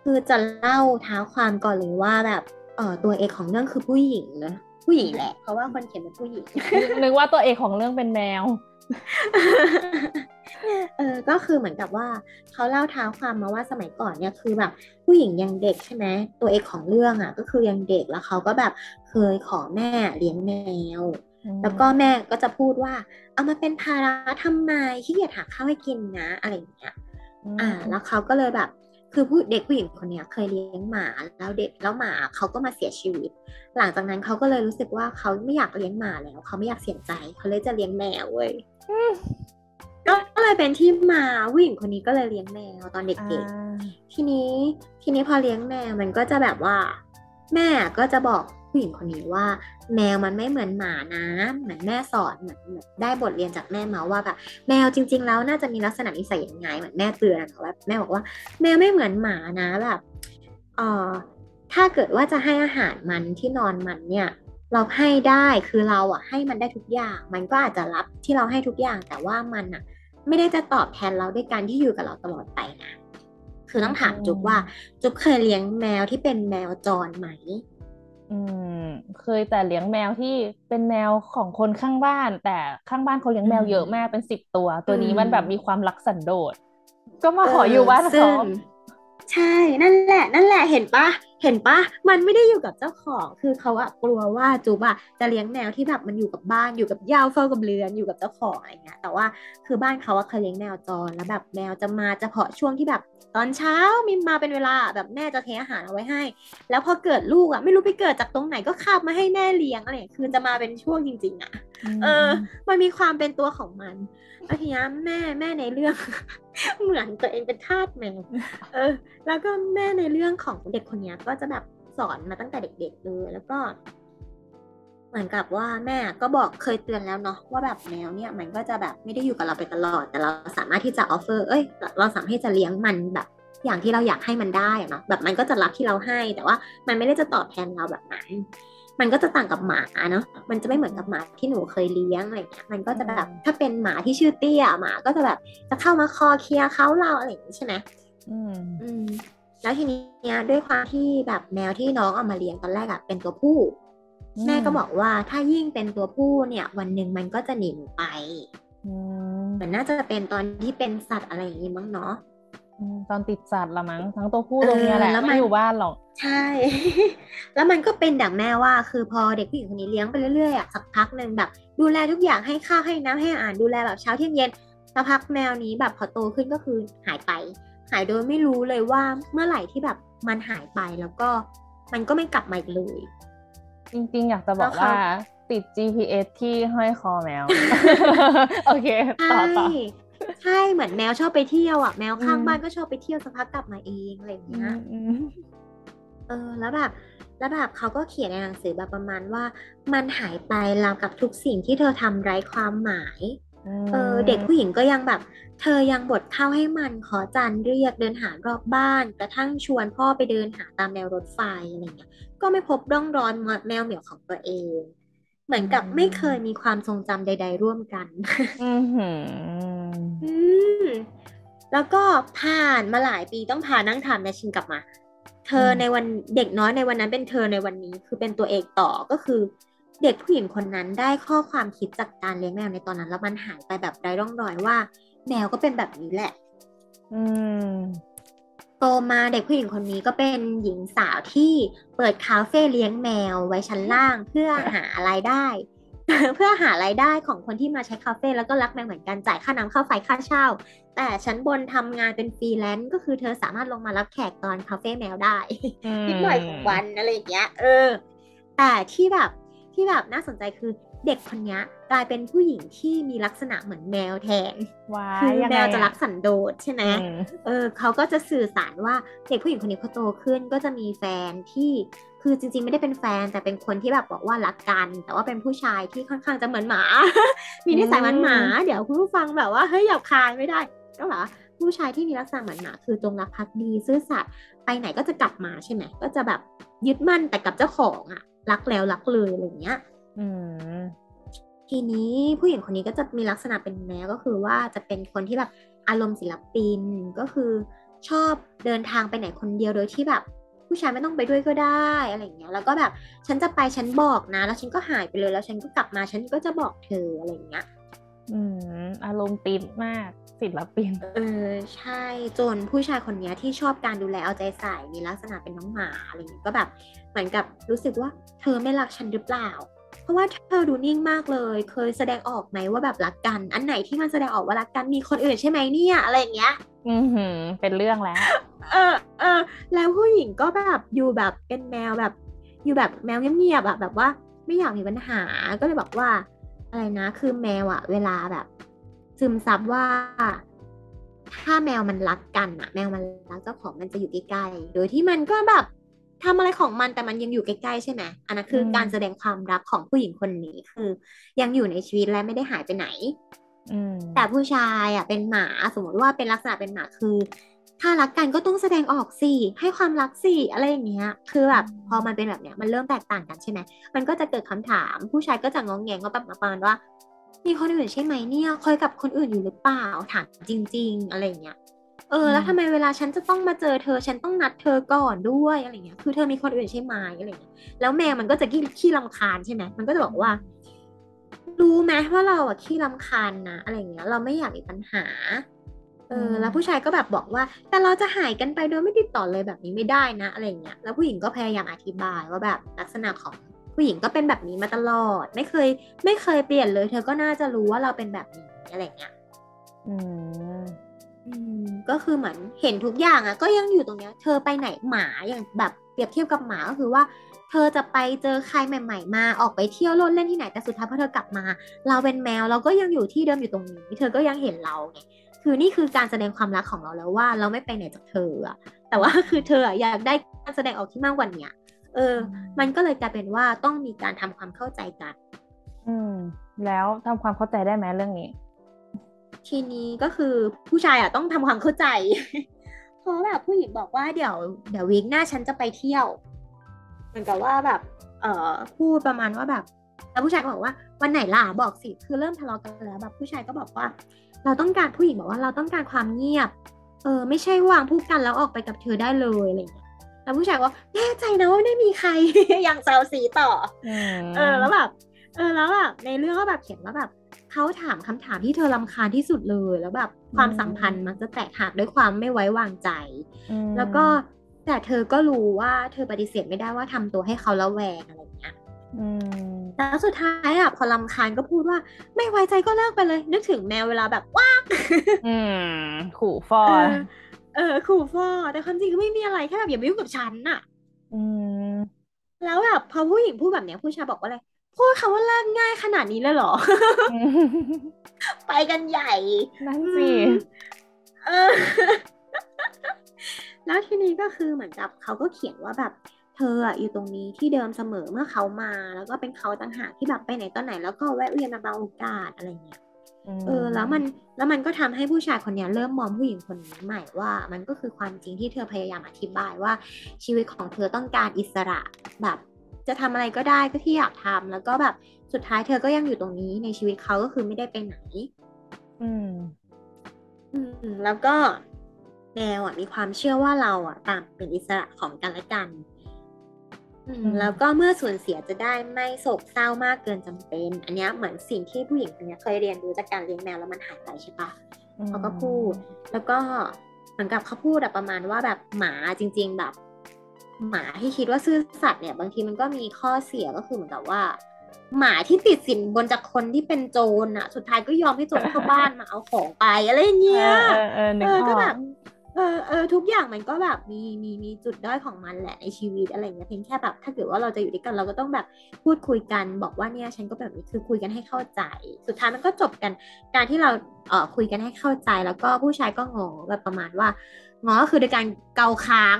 คือจะเล่าเท้าความก่อนเลยว่าแบบเออตัวเอกของเรื่องคือผู้หญิงนะผู้หญิงแหละ เพราะว่าคนเขียนเป็นผู้หญิงนึกว่าตัวเอกของเรื่องเป็นแมวเออก็คือเหมือนกับว่าเขาเล่าเท้าความมาว่าสมัยก่อนเนี่ยคือแบบผู้หญิงยังเด็กใช่ไหมตัวเอกของเรื่องอะ ก็คือยังเด็กแล้วเขาก็แบบเคยขอแม่เลี้ยงแมว แล้วก็แม่ก็จะพูดว่า เอามาเป็นภาระทำไมขี้เกียจหาข้าวให้กินนะ อะไรอย่างเงี้ยอ่า แล้วเขาก็เลยแบบ คือผู้เด็กผู้หญิงคนเนี้ยเคยเลี้ยงหมาแล้วเด็กแล้วหมาเขาก็มาเสียชีวิต หลังจากนั้นเขาก็เลยรู้สึกว่าเขาไม่อยากเลี้ยงหมาแล้ว เขาไม่อยากเสียใจเขาเลยจะเลี้ยงแมวเว้ยก็เลยเป็นที่มาผู้หญิงคนนี้ก็เลยเลี้ยงแมวตอนเด็กๆทีนี้ทีนี้พอเลี้ยงแมวมันก็จะแบบว่า แม่ก็จะบอก ผู้หญิงคนนี้ว่า แมวมันไม่เหมือนหมานะ เหมือนแม่สอนเหมือนได้บทเรียนจากแม่มาว่าแบบแมวจริง ๆ แล้วน่าจะมีลักษณะนิสัยยังไงเหมือนแม่เตือนแบบแม่บอกว่า แมวไม่เหมือนหมานะแบบเอ่อถ้าเกิดว่าจะให้อาหารมันที่นอนมันเนี่ยเราให้ได้คือเราอะให้มันได้ทุกอย่าง มันก็อาจจะรับที่เราให้ทุกอย่างแต่ว่ามันอะ ไม่ได้จะตอบแทนเราด้วยการที่อยู่กับเราตลอดไปนะคือต้องถามจุ๊บว่า จุ๊บเคยเลี้ยงแมวที่เป็นแมวจรไหม อืมเคยแต่เลี้ยงแมวที่เป็นแมวของคนข้างบ้าน แต่ข้างบ้านเขาเลี้ยงแมวเยอะมากเป็นสิบตัว ตัวนี้มันแบบมีความรักสันโดษก็มาขออยู่บ้านเขา ใช่นั่นแหละ นั่นแหละเห็นปะเห็นปะมันไม่ได้อยู่กับเจ้าของคือเขาอะกลัวว่าจูบอะจะเลี้ยงแมวที่แบบมันอยู่กับบ้านอยู่กับยาวเฝ้ากับเรือนอยู่กับเจ้าของอะไรเงี้ยแต่ว่าคือบ้านเขาอะเคยเลี้ยงแมวจรแล้วแบบแมวจะมาจะเพาะช่วงที่แบบ ตอนเช้ามีมาเป็นเวลาแบบแม่จะเทอาหารเอาไว้ให้ แล้วพอเกิดลูกอะไม่รู้ไปเกิดจากตรงไหนก็คาบมาให้แม่เลี้ยงอะไรคือจะมาเป็นช่วงจริง ๆอะเออ มันมีความเป็นตัวของมันอาทีนี้แม่แม่ในเรื่อง เหมือนตัวเองเป็นทาสแมวเออ แล้วก็แม่ในเรื่องของเด็กคนนี้ก็จะแบบสอนมาตั้งแต่เด็กๆเลยแล้วก็เหมือนกับว่าแม่ก็บอกเคยเตือนแล้วเนาะว่าแบบแมวเนี่ยมันก็จะแบบไม่ได้อยู่กับเราไปตลอด แต่เราสามารถที่จะ offer เอ้ย เราสามารถที่จะเลี้ยงมันแบบ อย่างที่เราอยากให้มันได้เนาะแบบมันก็จะรับที่เราให้ แต่ว่ามันไม่ได้จะตอบแทนเราแบบนั้น มันก็จะต่างกับหมาเนาะมันจะไม่เหมือนกับหมาที่หนูเคยเลี้ยงอะไรเงี้ยมันก็จะแบบถ้าเป็นหมาที่ชื่อเตี้ยหมาก็จะแบบจะเข้ามาคอเคลียร์เขาเราอะไรอย่างนี้ใช่ไหมอืมอืมแล้วทีนี้ด้วยความที่แบบแมวที่น้องเอามาเลี้ยงตอนแรกอะเป็นตัวผู้ แม่ก็บอกว่าถ้ายิ่งเป็นตัวผู้เนี่ย วันหนึ่งมันก็จะหนีไปเหมือนน่าจะเป็นตอนที่เป็นสัตว์อะไรอย่างนี้มั้งเนาะ ตอนติดสัตว์ละมั้งทั้งตัวผู้ตัวเมียแหละไม่อยู่บ้านหรอก ใช่ แล้วมันก็เป็นดั่งแม่ว่า คือพอเด็กผู้หญิงคนนี้เลี้ยงไปเรื่อยๆอะสักพักหนึ่งแบบ ดูแลทุกอย่างให้ข้าวให้น้ำให้อาหารดูแลแบบเช้าเที่ยงเย็นสักพักแมวนี้แบบพอโตขึ้นก็คือหายไป หายโดยไม่รู้เลยว่าเมื่อไหร่ที่แบบมันหายไปแล้วก็มันก็ไม่กลับมาอีกเลย จริงๆ อยากจะบอกว่าติด GPS ที่ห้อยคอแมว โอเค ต่อต่อ ใช่เหมือนแมวชอบไปเที่ยวอะแมวข้างบ้านก็ชอบไปเที่ยวสักพักกลับมาเองอะไรอย่างเงี้ยเออแล้วแบบแล้วแบบเขาก็เขียนในหนังสือแบบประมาณว่า มันหายไปราวกับทุกสิ่งที่เธอทำไร้ความหมายเออเด็กผู้หญิงก็ยังแบบ เธอยังบดข้าวให้มันขอจานเรียกเดินหารอบบ้าน กระทั่งชวนพ่อไปเดินหาตามแนวรถไฟอะไรเงี้ยก็ไม่พบร่องรอยแมวเหมียวของตัวเอง เหมือนกับไม่เคยมีความทรงจำใด ๆ ร่วมกันอืมแล้วก็ผ่านมาหลายปีต้องพานั่งทำแมชชินกลับมา เธอในวันเด็กน้อยในวันนั้นเป็นเธอในวันนี้คือเป็นตัวเอกต่อก็คือ เด็กผู้หญิงคนนั้นได้ข้อความคิดจากการเลี้ยงแมวในตอนนั้น แล้วมันหายไปแบบไร้ร่องรอยว่า แมวก็เป็นแบบนี้แหละ อืม โตมาเด็กผู้หญิงคนนี้ก็เป็นหญิงสาวที่เปิดคาเฟ่เลี้ยงแมวไว้ชั้นล่างเพื่อหารายได้ เพื่อหารายได้ของคนที่มาใช้คาเฟ่แล้วก็รักแมวเหมือนกันจ่ายค่าน้ำค่าไฟค่าเช่า แต่ชั้นบนทำงานเป็นฟรีแลนซ์ก็คือเธอสามารถลงมารับแขกตอนคาเฟ่แมวได้นิดหน่อยของวันอะไรอย่างเงี้ยเออ แต่ที่แบบที่แบบน่าสนใจคือเด็กคนนี้ กลายเป็นผู้หญิงที่มีลักษณะเหมือนแมวแทนคือแมวจะรักสันโดษใช่ไหมเออเขาก็จะสื่อสารว่าเด็กผู้หญิงคนนี้พอโตขึ้นก็จะมีแฟนที่คือจริงๆไม่ได้เป็นแฟนแต่เป็นคนที่แบบบอกว่ารักกัน แต่ว่าเป็นผู้ชายที่ค่อนข้างจะเหมือนหมา มีนิสัยเหมือนหมา เดี๋ยวคุณผู้ฟังแบบว่าเฮ้ยหยาบคายไม่ได้ก็แบบผู้ชายที่มีลักษณะเหมือนหมาคือจงรักภักดีซื่อสัตย์ไปไหนก็จะกลับมาใช่ไหมก็จะแบบยึดมั่นแต่กับเจ้าของอะรักแล้วรักเลยอะไรเงี้ย อืม ทีนี้ผู้หญิงคนนี้ก็จะมีลักษณะเป็นแมวก็คือว่าจะเป็นคนที่แบบอารมณ์ศิลปินก็คือชอบเดินทางไปไหนคนเดียวโดยที่แบบผู้ชายไม่ต้องไปด้วยก็ได้อะไรเงี้ย แล้วก็แบบฉันจะไปฉันบอกนะ แล้วฉันก็หายไปเลย แล้วฉันก็กลับมาฉันก็จะบอกเธออะไรเงี้ย อืมอารมณ์ติดมากศิลปิน เออใช่จนผู้ชายคนนี้ที่ชอบการดูแลเอาใจใส่มีลักษณะเป็นน้องหมาอะไรเงี้ยก็แบบเหมือนกับรู้สึกว่า เธอไม่รักฉันหรือเปล่า เพราะว่าเธอดูนิ่งมากเลย เคยแสดงออกไหมว่าแบบรักกัน อันไหนที่มันแสดงออกว่ารักกันมีคนอื่นใช่ไหมเนี่ยอะไรอย่างเงี้ย อือหือ เป็นเรื่องแล้ว เออเออแล้วผู้หญิงก็แบบอยู่แบบเป็นแมวแบบ อยู่แบบแมวเงียบๆอะแบบว่าไม่อยากมีปัญหาก็เลยบอกว่า อะไรนะ คือแมวอะเวลาแบบ ซึมซับว่า ถ้าแมวมันรักกันอะแมวมันรักเจ้าของมันจะอยู่ใกล้ๆโดยที่มันก็แบบ ทำอะไรของมันแต่มันยังอยู่ใกล้ๆใช่ไหมอันนั้นคือการแสดงความรักของผู้หญิงคนนี้คือ ยังอยู่ในชีวิตและไม่ได้หายไปไหนแต่ผู้ชายอะเป็นหมาสมมติว่าเป็นลักษณะเป็นหมาคือ ถ้ารักกันก็ต้องแสดงออกสิให้ความรักสิอะไรอย่างเงี้ย คือแบบพอมันเป็นแบบเนี้ยมันเริ่มแตกต่างกันใช่ไหมมันก็จะเกิดคำถาม ผู้ชายก็จะงองแงงก็แบบมาประมาณว่า มีคนอื่นใช่ไหมเนี่ยคอยกับคนอื่นอยู่หรือเปล่าถามจริง ๆ อะไรเงี้ยเออ แล้วทำไมเวลาฉันจะต้องมาเจอเธอ ฉันต้องนัดเธอก่อนด้วยอะไรเงี้ย คือเธอมีคนอื่นใช่ไหมอะไรเงี้ย แล้วแมวมันก็จะขี้ขี้ลำคาญใช่ไหมมันก็จะบอกว่า รู้ไหมว่าเราอะขี้ลำคาญนะอะไรเงี้ย เราไม่อยากมีปัญหา เออ แล้วผู้ชายก็แบบบอกว่า แต่เราจะหายกันไปโดยไม่ติดต่อเลยแบบนี้ไม่ได้นะอะไรเงี้ย แล้วผู้หญิงก็พยายามอธิบายว่าแบบลักษณะของผู้หญิงก็เป็นแบบนี้มาตลอด ไม่เคย ไม่เคยเปลี่ยนเลย เธอก็น่าจะรู้ว่าเราเป็นแบบนี้อะไรเงี้ย อืม ก็คือเหมือนเห็นทุกอย่างอะก็ยังอยู่ตรงเนี้ย เธอไปไหนหมาอย่างแบบเปรียบเทียบกับหมาก็คือว่า เธอจะไปเจอใครใหม่ ๆ มาออกไปเที่ยวโลดเล่นที่ไหนแต่สุดท้ายพอเธอกลับมา เราเป็นแมวเราก็ยังอยู่ที่เดิมอยู่ตรงนี้ เธอก็ยังเห็นเราไงคือนี่คือการแสดงความรักของเราแล้วว่าเราไม่ไปไหนจากเธออะแต่ว่าคือเธออยากได้การแสดงออกที่มากกว่านี้เออ มันก็เลยกลายเป็นว่าต้องมีการทำความเข้าใจกัน อืม แล้วทำความเข้าใจได้ไหมเรื่องนี้ ทีนี้ก็คือผู้ชายอะต้องทำความเข้าใจเพราะแบบผู้หญิงบอกว่าเดี๋ยวเดี๋ยววีคหน้าฉันจะไปเที่ยวเหมือนกับว่าแบบ เอ่อพูดประมาณว่าแบบแล้วผู้ชายก็บอกว่าวันไหนล่ะบอกสิคือเริ่มทะเลาะกันแล้วแบบผู้ชายก็บอกว่า เราต้องการผู้หญิงบอกว่าเราต้องการความเงียบ เออ ไม่ใช่วางพูดกันแล้วออกไปกับเธอได้เลยอะไรอย่างเงี้ยแล้วผู้ชายก็แน่ใจนะว่าไม่มีใครอย่างแซวสีต่อ เออแล้วแบบเออแล้วแบบในเรื่องก็แบบเขียนว่าแบบ เขาถามคำถามที่เธอลำคาญที่สุดเลย แล้วแบบความสัมพันธ์มันจะแตกหักด้วยความไม่ไว้วางใจ แล้วก็แต่เธอก็รู้ว่าเธอปฏิเสธไม่ได้ว่าทำตัวให้เขาละแวงอะไรเงี้ยแล้วสุดท้ายอะพอลำคาญก็พูดว่า ไม่ไว้ใจก็เลิกไปเลย นึกถึงแมวเวลาแบบว้างขู่ฟอเออขู่ฟอแต่ความจริงก็ไม่มีอะไรแค่แบบอย่ามายุ่งกับฉันน่ะแล้วแบบพอผู้หญิงพูดแบบเนี้ยผู้ชายบอกว่าอะไร พูดคำว่าเลิกง่ายขนาดนี้เลยเหรอ ไปกันใหญ่ นั่นสิเออแล้วทีนี้ก็คือเหมือนกับเขาก็เขียนว่าแบบเธออยู่ตรงนี้ที่เดิมเสมอเมื่อเขามา แล้วก็เป็นเขาต่างหากที่แบบไปไหนตอนไหน แล้วก็แวะเวียนมาบางโอกาสอะไรเงี้ยเออแล้วมันแล้วมันก็ทำให้ผู้ชายคนนี้เริ่มมองผู้หญิงคนนี้ใหม่ว่า มันก็คือความจริงที่เธอพยายามอธิบายว่าชีวิตของเธอต้องการอิสระแบบ จะทำอะไรก็ได้ก็ที่อยากทำแล้วก็แบบสุดท้ายเธอก็ยังอยู่ตรงนี้ในชีวิตเขาก็คือไม่ได้ไปไหน อืม อืม แล้วก็แมวอะมีความเชื่อว่าเราอะต่างเป็นอิสระของกันและกัน อืม แล้วก็เมื่อสูญเสียจะได้ไม่โศกเศร้ามากเกินจำเป็น อันนี้เหมือนสิ่งที่ผู้หญิงคนนี้เคยเรียนรู้จากการเลี้ยงแมวแล้วมันหายไปใช่ปะเขาก็พูด แล้วก็เหมือนกับเขาพูดแบบประมาณว่าแบบหมาจริง ๆ แบบ หมาที่คิดว่าซื่อสัตย์เนี่ยบางทีมันก็มีข้อเสียก็คือเหมือนกับว่า หมาที่ติดสินบนจากคนที่เป็นโจรอะ สุดท้ายก็ยอมให้โจรเข้าบ้านมาเอาของไปอะไรเงี้ยเออเออก็แบบเออเออทุกอย่างมันก็แบบมีมีมีจุดด้อยของมันแหละในชีวิตอะไรเงี้ยเพียงแค่แบบ ถ้าเกิดว่าเราจะอยู่ด้วยกันเราก็ต้องแบบพูดคุยกันบอกว่าเนี่ยฉันก็แบบนี้คือคุยกันให้เข้าใจ สุดท้ายมันก็จบกันการที่เราเอ่อคุยกันให้เข้าใจแล้วก็ผู้ชายก็งงแบบประมาณว่า งอก็คือโดยการเกาค้าง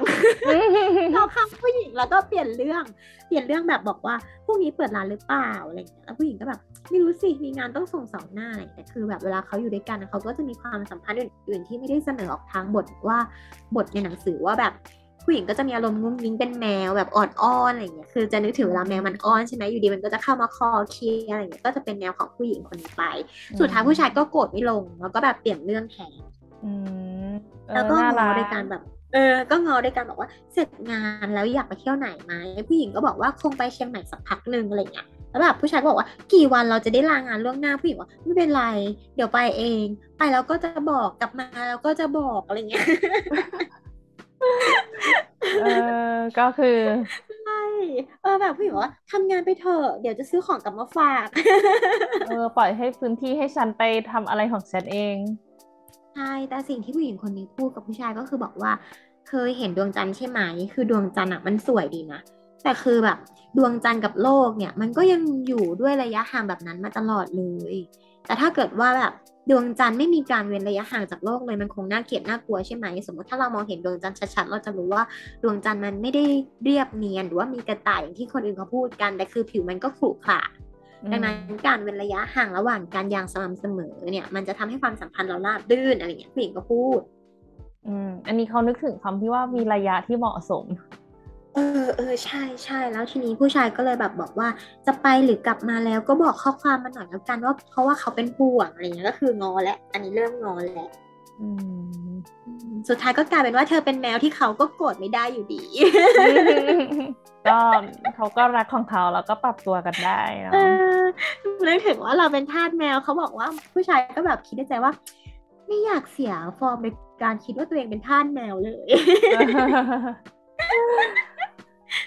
เกาค้างผู้หญิงแล้วก็เปลี่ยนเรื่อง เปลี่ยนเรื่องแบบบอกว่าพรุ่งนี้เปิดร้านหรือเปล่าอะไรอย่างเงี้ยแล้วผู้หญิงก็แบบไม่รู้สิมีงานต้องส่งสองหน้าแต่คือแบบเวลาเขาอยู่ด้วยกันเขาก็จะมีความสัมพันธ์อื่นๆที่ไม่ได้เสนอออกทางบทว่าบทในหนังสือว่าแบบผู้หญิงก็จะมีอารมณ์งุ้งยิงเป็นแมวแบบออดอ้อนอะไรเงี้ย คือจะนึกถึงเวลาแมวมันอ้อนใช่ไหมอยู่ดีมันก็จะเข้ามาคอเคลียอะไรเงี้ย ก็จะเป็นแนวของผู้หญิงคนนี้ไป สุดท้ายผู้ชายก็โกรธไม่ลง แล้วก็แบบเปลี่ยนเรื่องแทน แล้วก็งอในการแบบ เออ ก็งอในการบอกว่าเสร็จงานแล้วอยากไปเที่ยวไหนไหมผู้หญิงก็บอกว่าคงไปเชียงใหม่สักพักหนึ่งอะไรเงี้ยแล้วแบบผู้ชายก็บอกว่ากี่วันเราจะได้ลางานล่วงหน้าผู้หญิงว่าไม่เป็นไร เดี๋ยวไปเอง ไปแล้วก็จะบอกกลับมาแล้วก็จะบอกอะไรเงี้ยเออก็คือใช่เออแบบผู้หญิงว่าทำงานไปเถอะเดี๋ยวจะซื้อของกลับมาฝาก เออ ปล่อยให้พื้นที่ให้ฉันไปทำอะไรของฉันเอง ใช่แต่สิ่งที่ผู้หญิงคนนี้พูดกับผู้ชายก็คือบอกว่า เคยเห็นดวงจันทร์ใช่ไหมคือดวงจันทร์อะมันสวยดีนะแต่คือแบบดวงจันทร์กับโลกเนี่ย มันก็ยังอยู่ด้วยระยะห่างแบบนั้นมาตลอดเลย แต่ถ้าเกิดว่าแบบดวงจันทร์ไม่มีการเว้นระยะห่างจากโลกเลยมันคงน่าเกลียดน่ากลัวใช่ไหมสมมติถ้าเรามองเห็นดวงจันทร์ชัดๆเราจะรู้ว่าดวงจันทร์มันไม่ได้เรียบเนียนหรือว่ามีกระต่ายอย่างที่คนอื่นเขาพูดกันแต่คือผิวมันก็ขรุขระ ดังนั้นการเว้นระยะห่างระหว่างการอย่างสม่ำเสมอเนี่ย มันจะทำให้ความสัมพันธ์เราราบรื่นอะไรอย่างเงี้ยผู้หญิงก็พูด อืมอันนี้เขานึกถึงคำที่ว่ามีระยะที่เหมาะสม เออเออใช่ใช่แล้วทีนี้ผู้ชายก็เลยแบบบอกว่าจะไปหรือกลับมาแล้วก็บอกข้อความมาหน่อยแล้วกันว่าเพราะว่าเขาเป็นห่วงอะไรเงี้ยก็คืองอแล้วอันนี้เริ่มงอแล้วอืมสุดท้ายก็กลายเป็นว่าเธอเป็นแมวที่เขาก็โกรธไม่ได้อยู่ดี ก็เขาก็รักของเขาแล้วก็ปรับตัวกันได้เนาะเออนึกถึงว่าเราเป็นทาสแมวเขาบอกว่าผู้ชายก็แบบคิดในใจว่า ไม่อยากเสียฟอร์มในการคิดว่าตัวเองเป็นทาสแมวเลย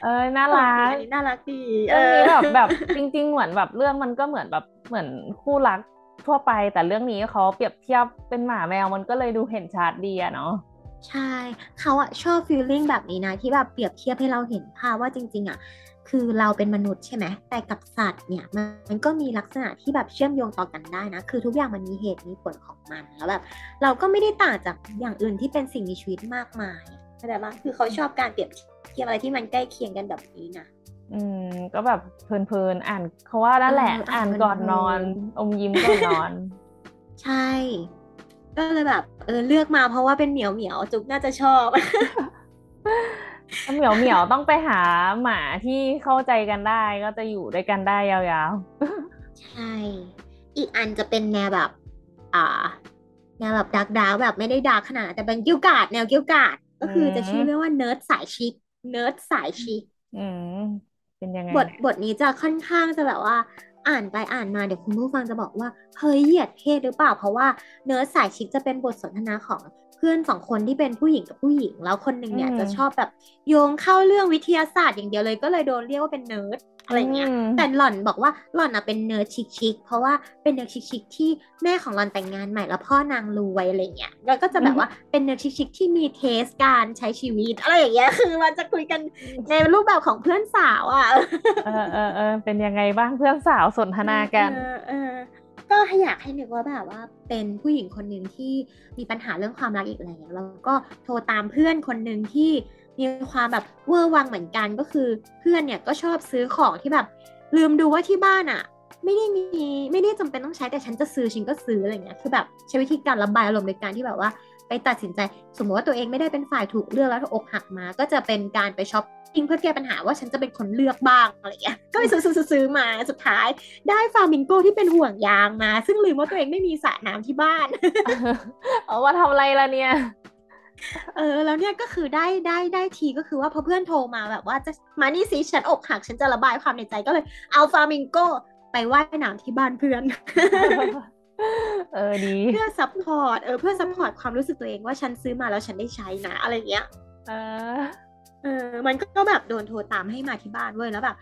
เออน่ารักอันนี้น่ารักดีเรื่องนี้แบบแบบจริง ๆ เหมือนแบบเรื่องมันก็เหมือนแบบเหมือนคู่รักทั่วไปแต่เรื่องนี้เขาเปรียบเทียบเป็นหมาแมวมันก็เลยดูเห็นชัดดีอะเนาะ ใช่ เขาอะชอบฟีลลิ่งแบบนี้นะ ที่แบบเปรียบเทียบให้เราเห็นภาพว่าจริง ๆอะคือเราเป็นมนุษย์ใช่ไหมแต่กับสัตว์เนี่ยมันมันก็มีลักษณะที่แบบเชื่อมโยงต่อกันได้นะ คือทุกอย่างมันมีเหตุมีผลของมันแล้วแบบเราก็ไม่ได้ต่างจากอย่างอื่นที่เป็นสิ่งมีชีวิตมากมายเข้าใจปะคือเขาชอบการเปรียบเทียบอะไรที่มันใกล้เคียงกันแบบนี้นะอืมก็แบบเพลินๆอ่านเขาว่านั่นแหละเอออ่าอ่านนเพลินๆก่อนนอน อมยิ้มก่อนนอน ใช่ ก็เลยแบบ เออเลือกมาเพราะว่าเป็นเหมียวเหมียวจุกน่าจะชอบเหมียวเหมียวต้องไปหาหมาที่เข้าใจกันได้ก็จะอยู่ด้วยกันได้ยาวใช่ อีกอันจะเป็นแนวแบบ อ่า แนวแบบ dark dark แบบไม่ได้ dark ขนาดนั้นแต่เป็นเกรี้ยวกราดแนวเกรี้ยวกราดก็คือจะชื่อเรื่องว่าเนิร์ดสาย chic nerd สายชิคๆอืมเป็นยังไงบทบทนี้จะค่อนข้างจะแบบว่า อ่านไปอ่านมาเดี๋ยวคุณผู้ฟังจะบอกว่าเฮ้ยเหยียดเพศหรือเปล่า เพราะว่าเนื้อสายชิคจะเป็นบทสนทนาของ เพื่อนสองคนที่เป็นผู้หญิงกับผู้หญิง แล้วคนหนึ่งเนี่ยอืมจะชอบแบบโยงเข้าเรื่องวิทยาศาสตร์อย่างเดียวเลยก็เลยโดนเรียกว่าเป็นเนิร์ดอะไรเงี้ยอืมแต่หล่อนบอกว่าหล่อนอะเป็น nerd chic ๆเพราะว่าเป็น nerd chic ๆที่แม่ของหล่อนแต่งงานใหม่แล้วพ่อนางรวยอะไรเงี้ยแล้วก็จะแบบว่าเป็น nerd chic ๆที่มี taste การใช้ชีวิตอะไรอย่างเงี้ยคือมันจะคุยกันในรูปแบบของเพื่อนสาวอะเออเออเออเป็นยังไงบ้างเพื่อนสาวสนทนากันเออเออ ก็อยากให้นึกว่าแบบว่าเป็นผู้หญิงคนหนึ่งที่มีปัญหาเรื่องความรักอีกแล้วแล้วก็โทรตามเพื่อนคนหนึ่งที่มีความแบบเวอร์วังเหมือนกันก็คือเพื่อนเนี่ยก็ชอบซื้อของที่แบบลืมดูว่าที่บ้านอะ ไม่ได้มีไม่ได้จำเป็นต้องใช้แต่ฉันจะซื้อฉันก็ซื้ออะไรเงี้ยคือแบบใช้วิธีการระบายอารมณ์ในการที่แบบว่า ไปตัดสินใจ สมมติว่าตัวเองไม่ได้เป็นฝ่ายถูกเลือกแล้วอกหักมา ก็จะเป็นการไปช้อปปิ้งเพื่อแก้ปัญหาว่าฉันจะเป็นคนเลือกบ้างอะไรเงี้ยก็ไปซื้อซื้อซื้อซื้อมาสุดท้าย ได้ฟามิงโกที่เป็นห่วงยางมา ซึ่งลืมว่าตัวเองไม่มีสระน้ำที่บ้านเอาว่าทำอะไรล่ะเนี่ยเออแล้วเนี่ยก็คือได้ได้ได้ทีก็คือว่าพอเพื่อนโทรมาแบบว่าจะมานี่สิฉันอกหักฉันจะระบายความในใจก็เลยเอาฟามิงโกไปว่ายน้ำที่บ้านเพื่อน เออดีเพื่อ support เออเพื่อ support ความรู้สึกตัวเองว่าฉันซื้อมาแล้วฉันได้ใช้นะ อะไรเงี้ยเออเออ มันก็แบบโดนโทรตามให้มาที่บ้านเว้ยแล้วแบบ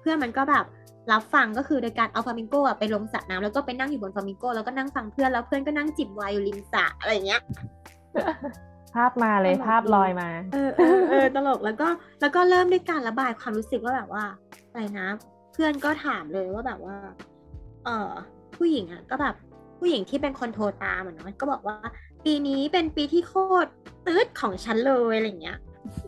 เพื่อนมันก็แบบรับฟังก็คือโดยการเอาฟลามิงโกอะไปลงสระน้ำแล้วก็ไปนั่งอยู่บนฟลามิงโกแล้วก็นั่งฟังเพื่อนแล้วเพื่อนก็นั่งจิบไวน์อยู่ริมสระอะไรเงี้ยภาพมาเลยตลกดีภาพลอยมา เออเออเออตลกแล้วก็แล้วก็เริ่มด้วยการระบายความรู้สึกว่าแบบว่า อะไรนะ เพื่อนก็ถามเลยว่าแบบว่า เออผู้หญิงอะ ก็แบบ ผู้หญิงที่เป็นคนโทรตามอะเนาะก็บอกว่า ปีนี้เป็นปีที่โคตรตืดของฉันเลยอะไรเงี้ย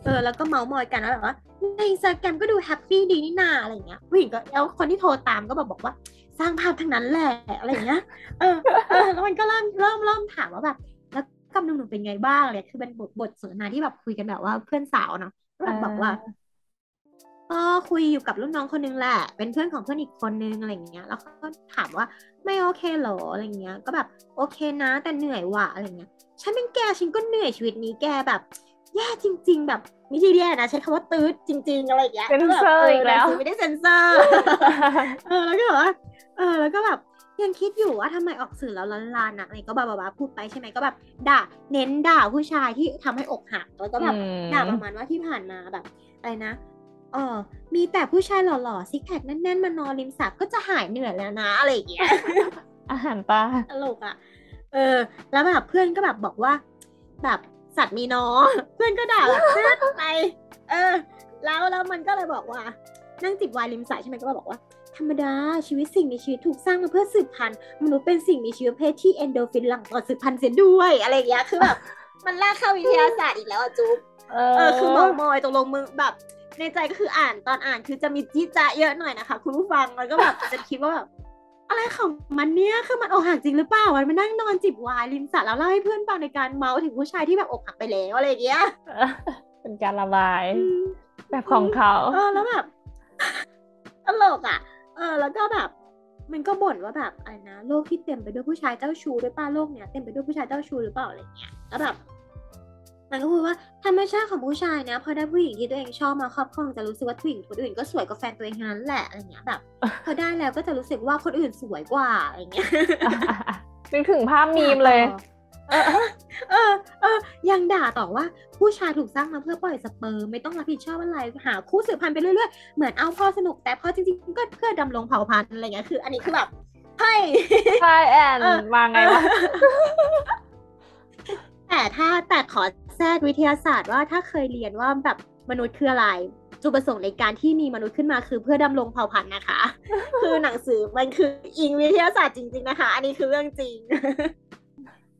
เออแล้วก็เมาส์มอยกันว่าแบบว่าในอินสตาแกรมก็ดู happy ดีนี่นาอะไรเงี้ยผู้หญิงก็แล้วคนที่โทรตามก็แบบบอกว่า สร้างภาพทั้งนั้นแหละอะไรเงี้ยเออเออแล้วมันก็เริ่มเริ่มเริ่มถามว่าแบบ แล้วกับหนุ่มเป็นไงบ้างเลยคือเป็นบทบทสนทนาที่แบบคุยกันแบบว่าเพื่อนสาวเนาะแบบบอกว่า ก็คุยอยู่กับรุ่นน้องคนนึงแหละ เป็นเพื่อนของเพื่อนอีกคนนึงอะไรอย่างเงี้ย แล้วก็ถามว่าไม่โอเคเหรออะไรเงี้ย ก็แบบโอเคนะแต่เหนื่อยว่ะอะไรเงี้ย ฉันเป็นแกฉันก็เหนื่อยชีวิตนี้แกแบบแย่จริง ๆ แบบไม่ใช่แย่นะใช้คำว่าตืดจริง ๆ อะไรอย่างเงี้ยเซ็นเซอร์อีกแล้วเไม่ได้เซ็นเซอร์เออแล้วก็แบบว่าเออแล้วก็แบบยังคิดอยู่ว่าทำไมออกสื่อแล้วล้านลานๆนะอะไรก็บาบาพูดไปใช่ไหมก็แบบด่าเน้นด่าผู้ชายที่ทำให้อกหักแล้วก็แบบอืมด่าประมาณว่าที่ผ่านมาแบบอะไรนะ เออมีแต่ผู้ชายหล่อๆซิกแพคแน่นๆมานอนริมสระก็จะหายเหนื่อยแล้วนะอะไรอย่างเงี้ยอาหารตาตลกอะ เออ แล้วแบบเพื่อนก็แบบบอกว่า แบบสัตว์มีน้องเพื่อนก็ด่าแบบเพื่อนไป เออ แล้วแล้วมันก็เลยบอกว่า นั่งจิบไวน์ริมสระใช่ไหมก็บอกว่าทธรรมดาชีวิตสิ่งมีชีวิตถูกสร้างมาเพื่อสืบพันธุ์มนุษย์เป็นสิ่งมีชีวิตประเพศที่เอนโดรฟินหลั่งต่อสืบพันธุ์เสียด้วยอะไรอย่างเงี้ยคือแบบมันลากเข้าวิทยาศาสตร์อีกแล้วอะจุ๊บเอเออคือมองมอยตกลงมึงแบบ ในใจก็คืออ่านตอนอ่านคือจะมีจี้จะเยอะหน่อยนะคะ คุณผู้ฟังแล้วก็แบบจะคิดว่าแบบอะไรของมันเนี่ยคือมันอกหักจริงหรือเปล่ามันมานั่งนอนจิบไวน์ริมสระแล้วเล่าให้เพื่อนฟังในการเมาส์ถึงผู้ชายที่แบบอกหักไปแล้วอะไรอย่างเงี้ยเป็นการระบายอืมแบบของเขาเออแล้วแบบตลกอะ เออ แล้วก็แบบ มันก็บ่นว่าแบบอะไรนะโลกที่เต็มไปด้วยผู้ชายเจ้าชู้ด้วยป้าโลกเนี้ยเต็มไปด้วยผู้ชายเจ้าชู้หรือเปล่าอะไรเงี้ยแล้วแบบ มันก็พูดว่าธรรมชาติของผู้ชายนะพอได้ผู้หญิงที่ตัวเองชอบมาครอบครองจะรู้สึกว่าผู้หญิงคนอื่นก็สวยกว่าแฟนตัวเองทั้งนั้นแหละอะไรเงี้ยแบบพอได้แล้วก็จะรู้สึกว่าคนอื่นสวยกว่าอะไรเงี้ยนึกถึงภาพมีมเลย เออเออเออยังด่าต่อว่าผู้ชายถูกสร้างมาเพื่อปล่อยสเปิร์มไม่ต้องรับผิดชอบอะไรหาคู่สืบพันธุ์ไปเรื่อยๆเหมือนเอาพอสนุกแต่พอจริงๆก็เพื่อดำรงเผ่าพันธุ์อะไรเงี้ยคือ อันนี้คือแบบเฮ้ยใช่แอนเออมาไงวะ แต่ถ้าแต่ขอแทรกวิทยาศาสตร์ว่าถ้าเคยเรียนว่าแบบมนุษย์คืออะไร จุดประสงค์ในการที่มีมนุษย์ขึ้นมาคือเพื่อดำรงเผ่าพันธุ์นะคะ คือหนังสือมันคืออิงวิทยาศาสตร์จริง ๆ นะคะ อันนี้คือเรื่องจริง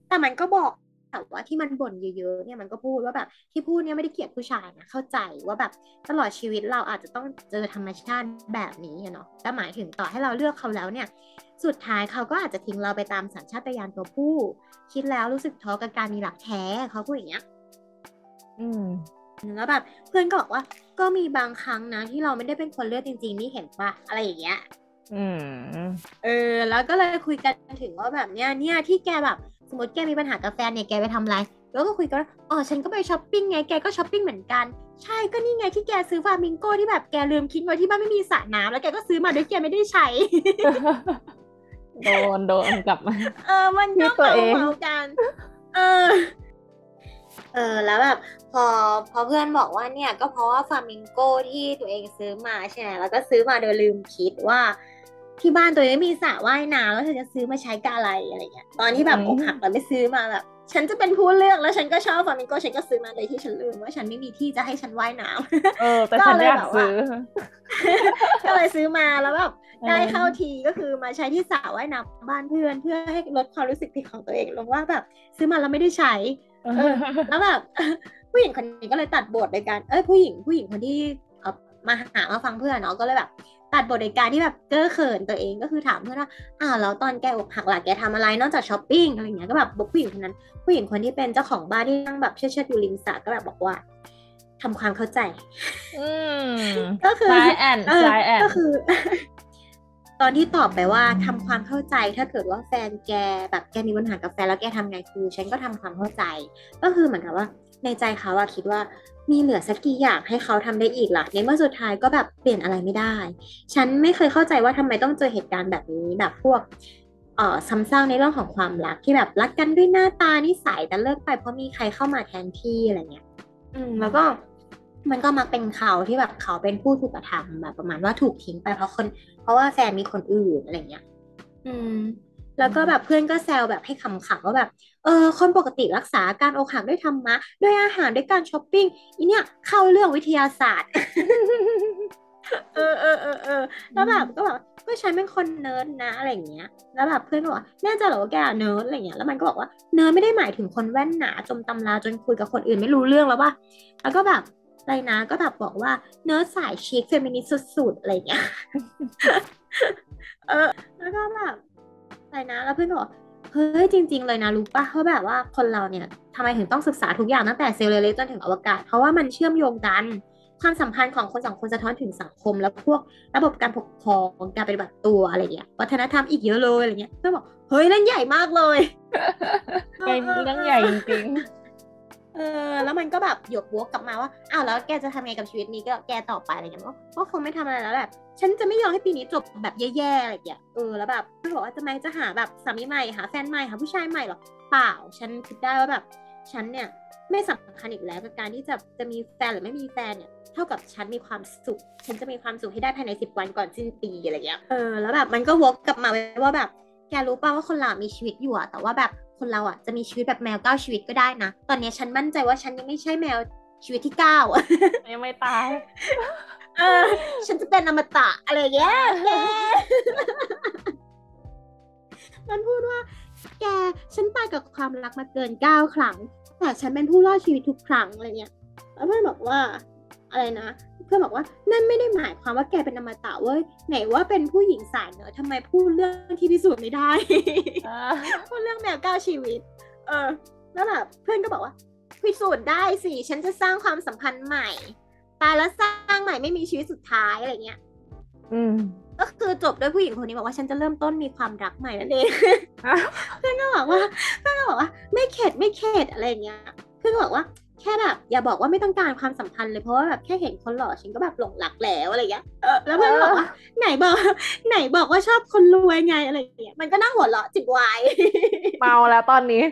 แต่มันก็บอก แต่ว่าที่มันบ่นเยอะๆเนี่ยมันก็พูดว่าแบบที่พูดเนี่ยไม่ได้เกลียดผู้ชายนะเข้าใจว่าแบบตลอดชีวิตเราอาจจะต้องเจอธรรมชาติแบบนี้อะเนาะแต่หมายถึงต่อให้เราเลือกเขาแล้วเนี่ย สุดท้ายเขาก็อาจจะทิ้งเราไปตามสัญชาตญาณตัวผู้ คิดแล้วรู้สึกท้อกับการมีหลักแท้เขาพูดอย่างเงี้ยอืมแล้วแบบเพื่อนก็บอกว่าก็มีบางครั้งนะที่เราไม่ได้เป็นคนเลือกจริง ๆ นี่เห็นปะอะไรอย่างเงี้ยอืม เออ แล้วก็เลยคุยกันถึงว่าแบบเนี้ยเนี่ยที่แกแบบสมมติแกมีปัญหากับแฟนเนี่ยแกไปทำอะไร แล้วก็คุยกันว่าอ๋อฉันก็ไปช้อปปิ้งไงแกก็ช้อปปิ้งเหมือนกัน ใช่ก็นี่ไงที่แกซื้อฟามิงโก้ที่แบบแกลืมคิดไว้ที่บ้านไม่มีสระน้ำแล้วแกก็ซื้อมาโดยแกไม่ได้ใช้ โดนโดนกลับมา เออ มันคิก็ดตัวเมาเองเมากัน เออเออแล้วแบบพอพอเพื่อนบอกว่าเนี่ยก็เพราะว่าฟามิงโก้ที่ตัวเองซื้อมาใช่ไหมแล้วก็ซื้อมาโดยลืมคิดว่า ที่บ้านตัวเองไม่มีสระว่ายน้ำแล้วเธอจะซื้อมาใช้กับอะไรอะไรเงี้ยตอนที่แบบอืมอกหักแล้วไม่ซื้อมาแบบ ฉันจะเป็นผู้เลือกแล้วฉันก็ชอบฟามิงโก้ฉันก็ซื้อมาโดยที่ฉันลืมว่าฉันไม่มีที่จะให้ฉันว่ายน้ำเออแต่ก็ฉันเลยอยากแบบว่าซื้อก็เลยซื้อมาแล้วแบบเออได้เข้าทีก็คือมาใช้ที่สระว่ายน้ำบ้านเพื่อนเพื่อให้ลดความรู้สึกผิดของตัวเองลงว่าแบบซื้อมาแล้วไม่ได้ใช้เออแล้วแบบผู้หญิงคนนี้ก็เลยตัดบทโดยการเอ้ยผู้หญิงผู้หญิงคนที่เอ่อมาหามาฟังเพื่อนเนาะก็เลยแบบ ตัดบทโดยการที่แบบเก้อเขินตัวเองก็คือถามเพื่อนว่าอ้าวแล้วตอนแกอกหักล่ะแกทำอะไรนอกจากช้อปปิ้งอะไรเงี้ยก็แบบบอกผู้หญิงคนนั้น ผู้หญิงคนที่เป็นเจ้าของบ้านที่นั่งแบบเชิดๆอยู่ริมสระก็แบบบอกว่าทำความเข้าใจอืมก็คือ science เออ science ก็คือ ตอนที่ตอบไปว่าทำความเข้าใจถ้าเกิดว่าแฟนแกแบบแกมีปัญหากับแฟนแล้วแกทำไงคือฉันก็ทำความเข้าใจ ก็คือเหมือนกับว่า ในใจเขาอะคิดว่ามีเหลือสักกี่อย่างให้เขาทำได้อีกล่ะในเมื่อสุดท้ายก็แบบเปลี่ยนอะไรไม่ได้ ฉันไม่เคยเข้าใจว่าทำไมต้องเจอเหตุการณ์แบบนี้แบบพวกเอ่อซ้ำซากในเรื่องของความรักที่แบบรักกันด้วยหน้าตานิสัยแต่เลิกไปเพราะมีใครเข้ามาแทนที่อะไรเงี้ย อืมแล้วก็มันก็มักเป็นเขาที่แบบเขาเป็นผู้ถูกกระทำแบบประมาณว่าถูกทิ้งไปเพราะคน เพราะว่าแฟนมีคนอื่นอะไรเงี้ย อืม แล้วก็แบบเพื่อนก็แซวแบบให้ขำๆว่าแบบ เออ คนปกติรักษาการอกหักด้วยธรรมะ ด้วยอาหารด้วยการช้อปปิ้งอีเนี่ยเข้าเรื่องวิทยาศาสตร์ เออเออเออเออแล้วแบบก็แบบก็ฉันเป็นคนเนิร์ดนะอะไรอย่างเงี้ย แล้วแบบเพื่อนก็บอกว่าแน่ใจเหรอว่าแกเนิร์ดอะไรเงี้ย แล้วมันก็บอกว่าเนิร์ดไม่ได้หมายถึงคนแว่นหนาจมตำราจนคุยกับคนอื่นไม่รู้เรื่องแล้วป่ะแล้วก็แบบอะไรนะก็แบบบอกว่าเนิร์ดสาย chic feminist สุดๆอะไรเงี้ย เออ แล้วก็แบบ อะไรนะ แล้วเพื่อนบอกเฮ้ยจริง ๆ เลยนะรู้ปะเพราะแบบว่าคนเราเนี่ยทำไมถึงต้องศึกษาทุกอย่างตั้งแต่เซลล์เล็กๆจนถึงอวกาศ เพราะว่ามันเชื่อมโยงกันความสัมพันธ์ของคนสองคนสะท้อนถึงสังคม และพวกระบบการปกครองการปฏิบัติตัวอะไรเงี้ยวัฒนธรรมอีกเยอะเลยอะไรเงี้ยเพื่อนบอกเฮ้ยเรื่องใหญ่มากเลยเป็นเรื่องใหญ่จริง เออแล้วมันก็แบบหยกวกกลับมาว่าอ้าวแล้วแกจะทำไงกับชีวิตนี้ก็แกต่อไปอะไรเงี้ยก็คงไม่ทำอะไรแล้วแหละฉันจะไม่ยอมให้ปีนี้จบแบบแย่ๆอะไรอย่างเงี้ยเออแล้วแบบเพื่อนบอกว่าจะไมจะหาแบบสามีใหม่หาแฟนใหม่หาผู้ชายใหม่หรอเปล่า ฉันคิดได้ว่าแบบฉันเนี่ยไม่สำคัญอีกแล้วกับการที่จะจะมีแฟนหรือไม่มีแฟนเนี่ยเท่ากับฉันมีความสุข ฉันจะมีความสุขให้ได้ภายในสิบวันก่อนสิ้นปีอะไรเงี้ยเออแล้วแบบมันก็วกกลับมาว่าแบบแกรู้ป่าว่าคนเรามีชีวิตอยู่อะแต่ว่าแบบ คนเราอะจะมีชีวิตแบบแมวเก้าชีวิตก็ได้นะ ตอนเนี้ยฉันมั่นใจว่าฉันยังไม่ใช่แมวชีวิตที่เก้าๆยังไม่ตายเเออ ฉันจะเป็นอมตะอะไรอย่างเงี้ยแกมันพูดว่า แก ฉันตายกับความรักมาเกินเก้าครั้ง แต่ฉันเป็นผู้รอดชีวิตทุกครั้งอะไรเงี้ยแล้วเพื่อนบอกว่า อะไรนะ เพื่อนบอกว่านั่นไม่ได้หมายความว่าแกเป็นอมตะเว้ยไหนว่าเป็นผู้หญิงสายเหนือทำไมพูดเรื่องที่พิสูจน์ไม่ได้อ่าพูดเรื่องแมวเก้าชีวิต เออแล้วแบบเพื่อนก็บอกว่าพิสูจน์ได้สิฉันจะสร้างความสัมพันธ์ใหม่ตายแล้วสร้างใหม่ไม่มีชีวิตสุดท้ายอะไรเงี้ย อืมก็คือจบด้วยผู้หญิงคนนี้บอกว่าฉันจะเริ่มต้นมีความรักใหม่นั่นเองเพื่อนก็บอกว่าเพื่อนก็บอกว่า ไม่เข็ดไม่เข็ดอะไรอย่างเงี้ยเพื่อนก็บอกว่า แค่แบบอย่าบอกว่าไม่ต้องการความสัมพันธ์เลยเพราะว่าแบบแค่เห็นคนหล่อฉันก็แบบหลงรักแล้วอะไรอย่างเงี้ยเออแล้วเพื่อนก็บอกว่าไหนบอก ไหนบอกว่าชอบคนรวยไงอะไรอย่างเงี้ยมันก็นั่งหัวเราะจิบวายเมาแล้วตอนนี้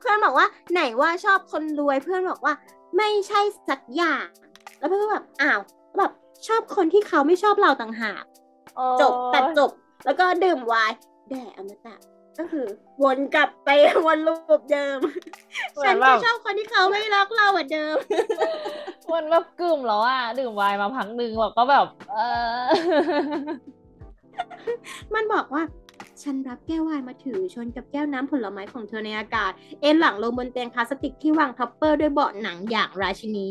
เพื่อนบอกว่า ไหนว่าชอบคนรวยเพื่อนบอกว่า ไม่ใช่สักอย่าง แล้วเพื่อนก็แบบอ้าวแบบชอบคนที่เขาไม่ชอบเราต่างหากจบตัดจบ แล้วก็ดื่มไวน์แด่อมตะ ก็คือวนกลับไปวนลูปเดิมเหมืฉัอนนแบจะบชอบคนที่เขาไม่รักเราเหมือนเดิมมันแบบกึ่มแล้วอะดื่มไวน์มาพักหนึ่งแบบก็แบบ เออ มันบอกว่า ฉันรับแก้วไวน์มาถือชนกับแก้วน้ำผลไม้ของเธอในอากาศ เอนหลังลงบนเตียงพลาสติกที่วาง topper ด้วยเบาะหนังอย่างราชินี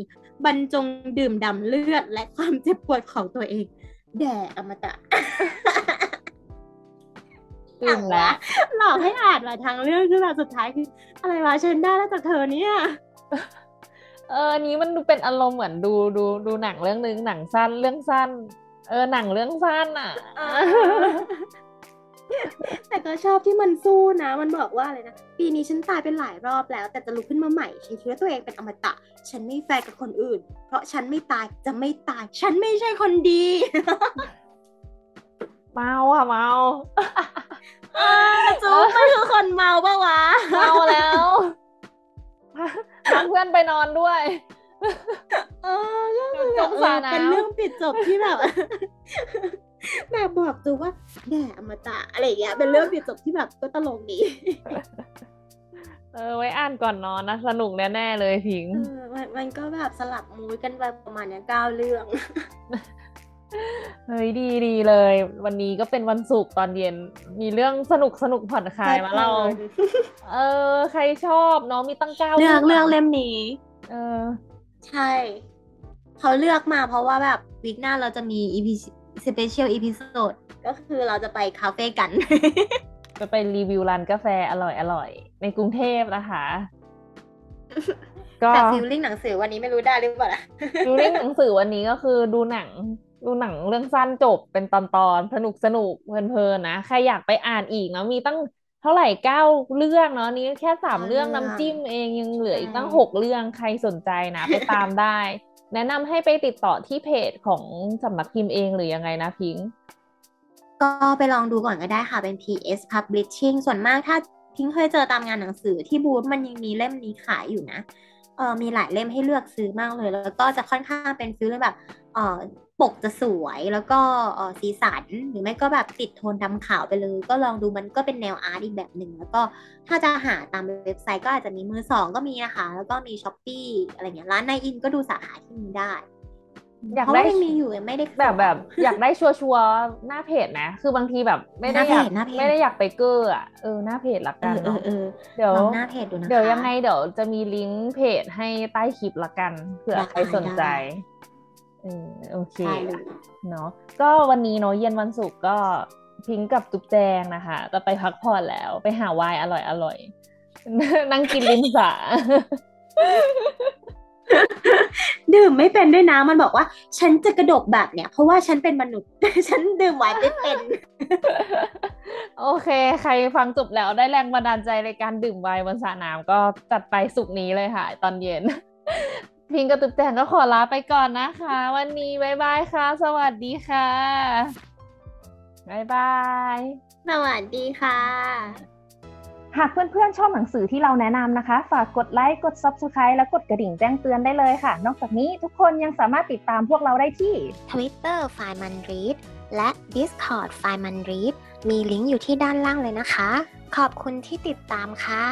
บรรจงดื่มด่ำเลือดและความเจ็บปวดของตัวเอง แด่อมตะ กึ่มแล้วหลอกให้อ่านมาทางเรื่องคือแบบสุดท้ายคืออะไรวะฉันได้แล้วจากเธอเนี่ยเอออันนี้มันดูเป็นอารมณ์เหมือนดูดูดูหนังเรื่องนึงหนังสั้นเรื่องสั้น เออหนังเรื่องสั้นอะแต่ก็ชอบที่มันสู้นะ มันบอกว่าอะไรนะ ปีนี้ฉันตายไปหลายรอบแล้ว แต่จะลุกขึ้นมาใหม่ ฉันคิดว่าตัวเองเป็นอมตะ ฉันไม่แฟร์กับคนอื่น เพราะฉันไม่ตายจะไม่ตาย ฉันไม่ใช่คนดี เมาอะเมา จู๊มันคือคนเมาปะวะ เมาแล้วพาเพื่อนไปนอนด้วย เออก็คือจแบบงเอสาอน้ำเป็นเรื่องปิดจบที่แบบแบบบอกจูว่าแด่อมตะอะไรอย่างเงี้ยเป็นเรื่องปิดจบที่แบบก็ตลกดีเออไว้อ่านก่อนนอนนะ สนุกแน่ ๆ เลยพิงเออมันมันก็แบบสลับมูดกันไปประมาณเนี้ยเก้าเรื่อง เฮ้ยดีดีเลย วันนี้ก็เป็นวันศุกร์ตอนเย็น มีเรื่องสนุกสนุกผ่อนคลายมาเล่าเออ ใครชอบเน้องมีตั้งเก้าเลือกเรื่องเล่มนี้ เออ ใช่ เขาเลือกมาเพราะว่าแบบวีคหน้าเราจะมี EP special episode ก็คือเราจะไปคาเฟ่กัน จะไปรีวิวร้านกาแฟอร่อยอร่อยในกรุงเทพนะคะก็แต่ฟิลลิ่งหนังสือวันนี้ไม่รู้ได้หรือเปล่านะดูเรื่องหนังสือวันนี้ก็คือดูหนัง ดูหนังเรื่องสั้นจบเป็นตอนตอนสนุกสนุกเพลินๆนะใครอยากไปอ่านอีกเนาะมีตั้งเท่าไหร่เก้าเรื่องเนาะนี้แค่สามเก้าเรื่องเรื่องน้ำจิ้มเองยังเหลืออีกตั้งใช่หกเรื่องใครสนใจนะ ไปตามได้ แนะนำให้ไปติดต่อที่เพจของสำนักพิมพ์เองหรือยังไงนะพิงค์ก็ไปลองดูก่อนก็ได้ค่ะเป็น PS Publishing ส่วนมากถ้าพิงเคยเจอตามงานหนังสือที่บูธมันยังมีเล่มนี้ขายอยู่นะเออมีหลายเล่มให้เลือกซื้อมากเลย แล้วก็จะค่อนข้างเป็น feel แบบเออปกจะสวยแล้วก็เออสีสันหรือไม่ก็แบบติดโทนดำขาวไปเลย ก็ลองดูมันก็เป็นแนว art อีกแบบหนึ่งแล้วก็ถ้าจะหาตามเว็บไซต์ก็อาจจะมีมือสองก็มีนะคะ แล้วก็มี Shopee อะไรเงี้ยร้านนายอินทร์ก็ดูสาขาที่นี้ได้ อยากเพราะได้ว่ายังมีอยู่ยังไม่ได้แบบแบบ อยากได้ sure ๆหน้าเพจนะคือบางทีแบบ ไม่ได้อยากหน้าเพจหน้าเพจไม่ได้อยากไปเก้ออะเออหน้าเพจละเอกันอเอเนาะอเออเดี๋ยวลองหน้าเพจดูนะคะเดี๋ยวยังไงเดี๋ยวจะมีลิงก์เพจให้ใต้คลิปละกันเผื่อได้ใครสนใจได้เออโอเคใช่เลยเนาะก็วันนี้เนาะเย็นวันศุกร์ก็พิงกับจุ๊บแจงนะคะจะไปพักผ่อนแล้วไปหาไวน์อร่อยอร่อยนั่งกินริมสระ ดื่มไม่เป็นด้วยนะมันบอกว่า ฉันจะกระดกแบบเนี้ยเพราะว่าฉันเป็นมนุษย์ ฉันดื่มไวน์ไม่เป็น โอเค ใครฟังจบแล้วได้แรงบันดาลใจในการดื่มไวน์บนสระน้ำก็จัดไปสุกร์นี้เลยค่ะ ตอนเย็น พิงกับตุ๊กแจงก็ขอลาไปก่อนนะคะ วันนี้บ๊ายบายค่ะ สวัสดีค่ะบ๊ายบาย สวัสดีค่ะ หากเพื่อนๆ ชอบหนังสือที่เราแนะนำนะคะ ฝากกดไลค์ กด Subscribe และกดกระดิ่งแจ้งเตือนได้เลยค่ะ นอกจากนี้ทุกคนยังสามารถติดตามพวกเราได้ที่ Twitter f i m a n r e a d และ Discord ไฟมันรีดมีลิงก์อยู่ที่ด้านล่างเลยนะคะ ขอบคุณที่ติดตามค่ะ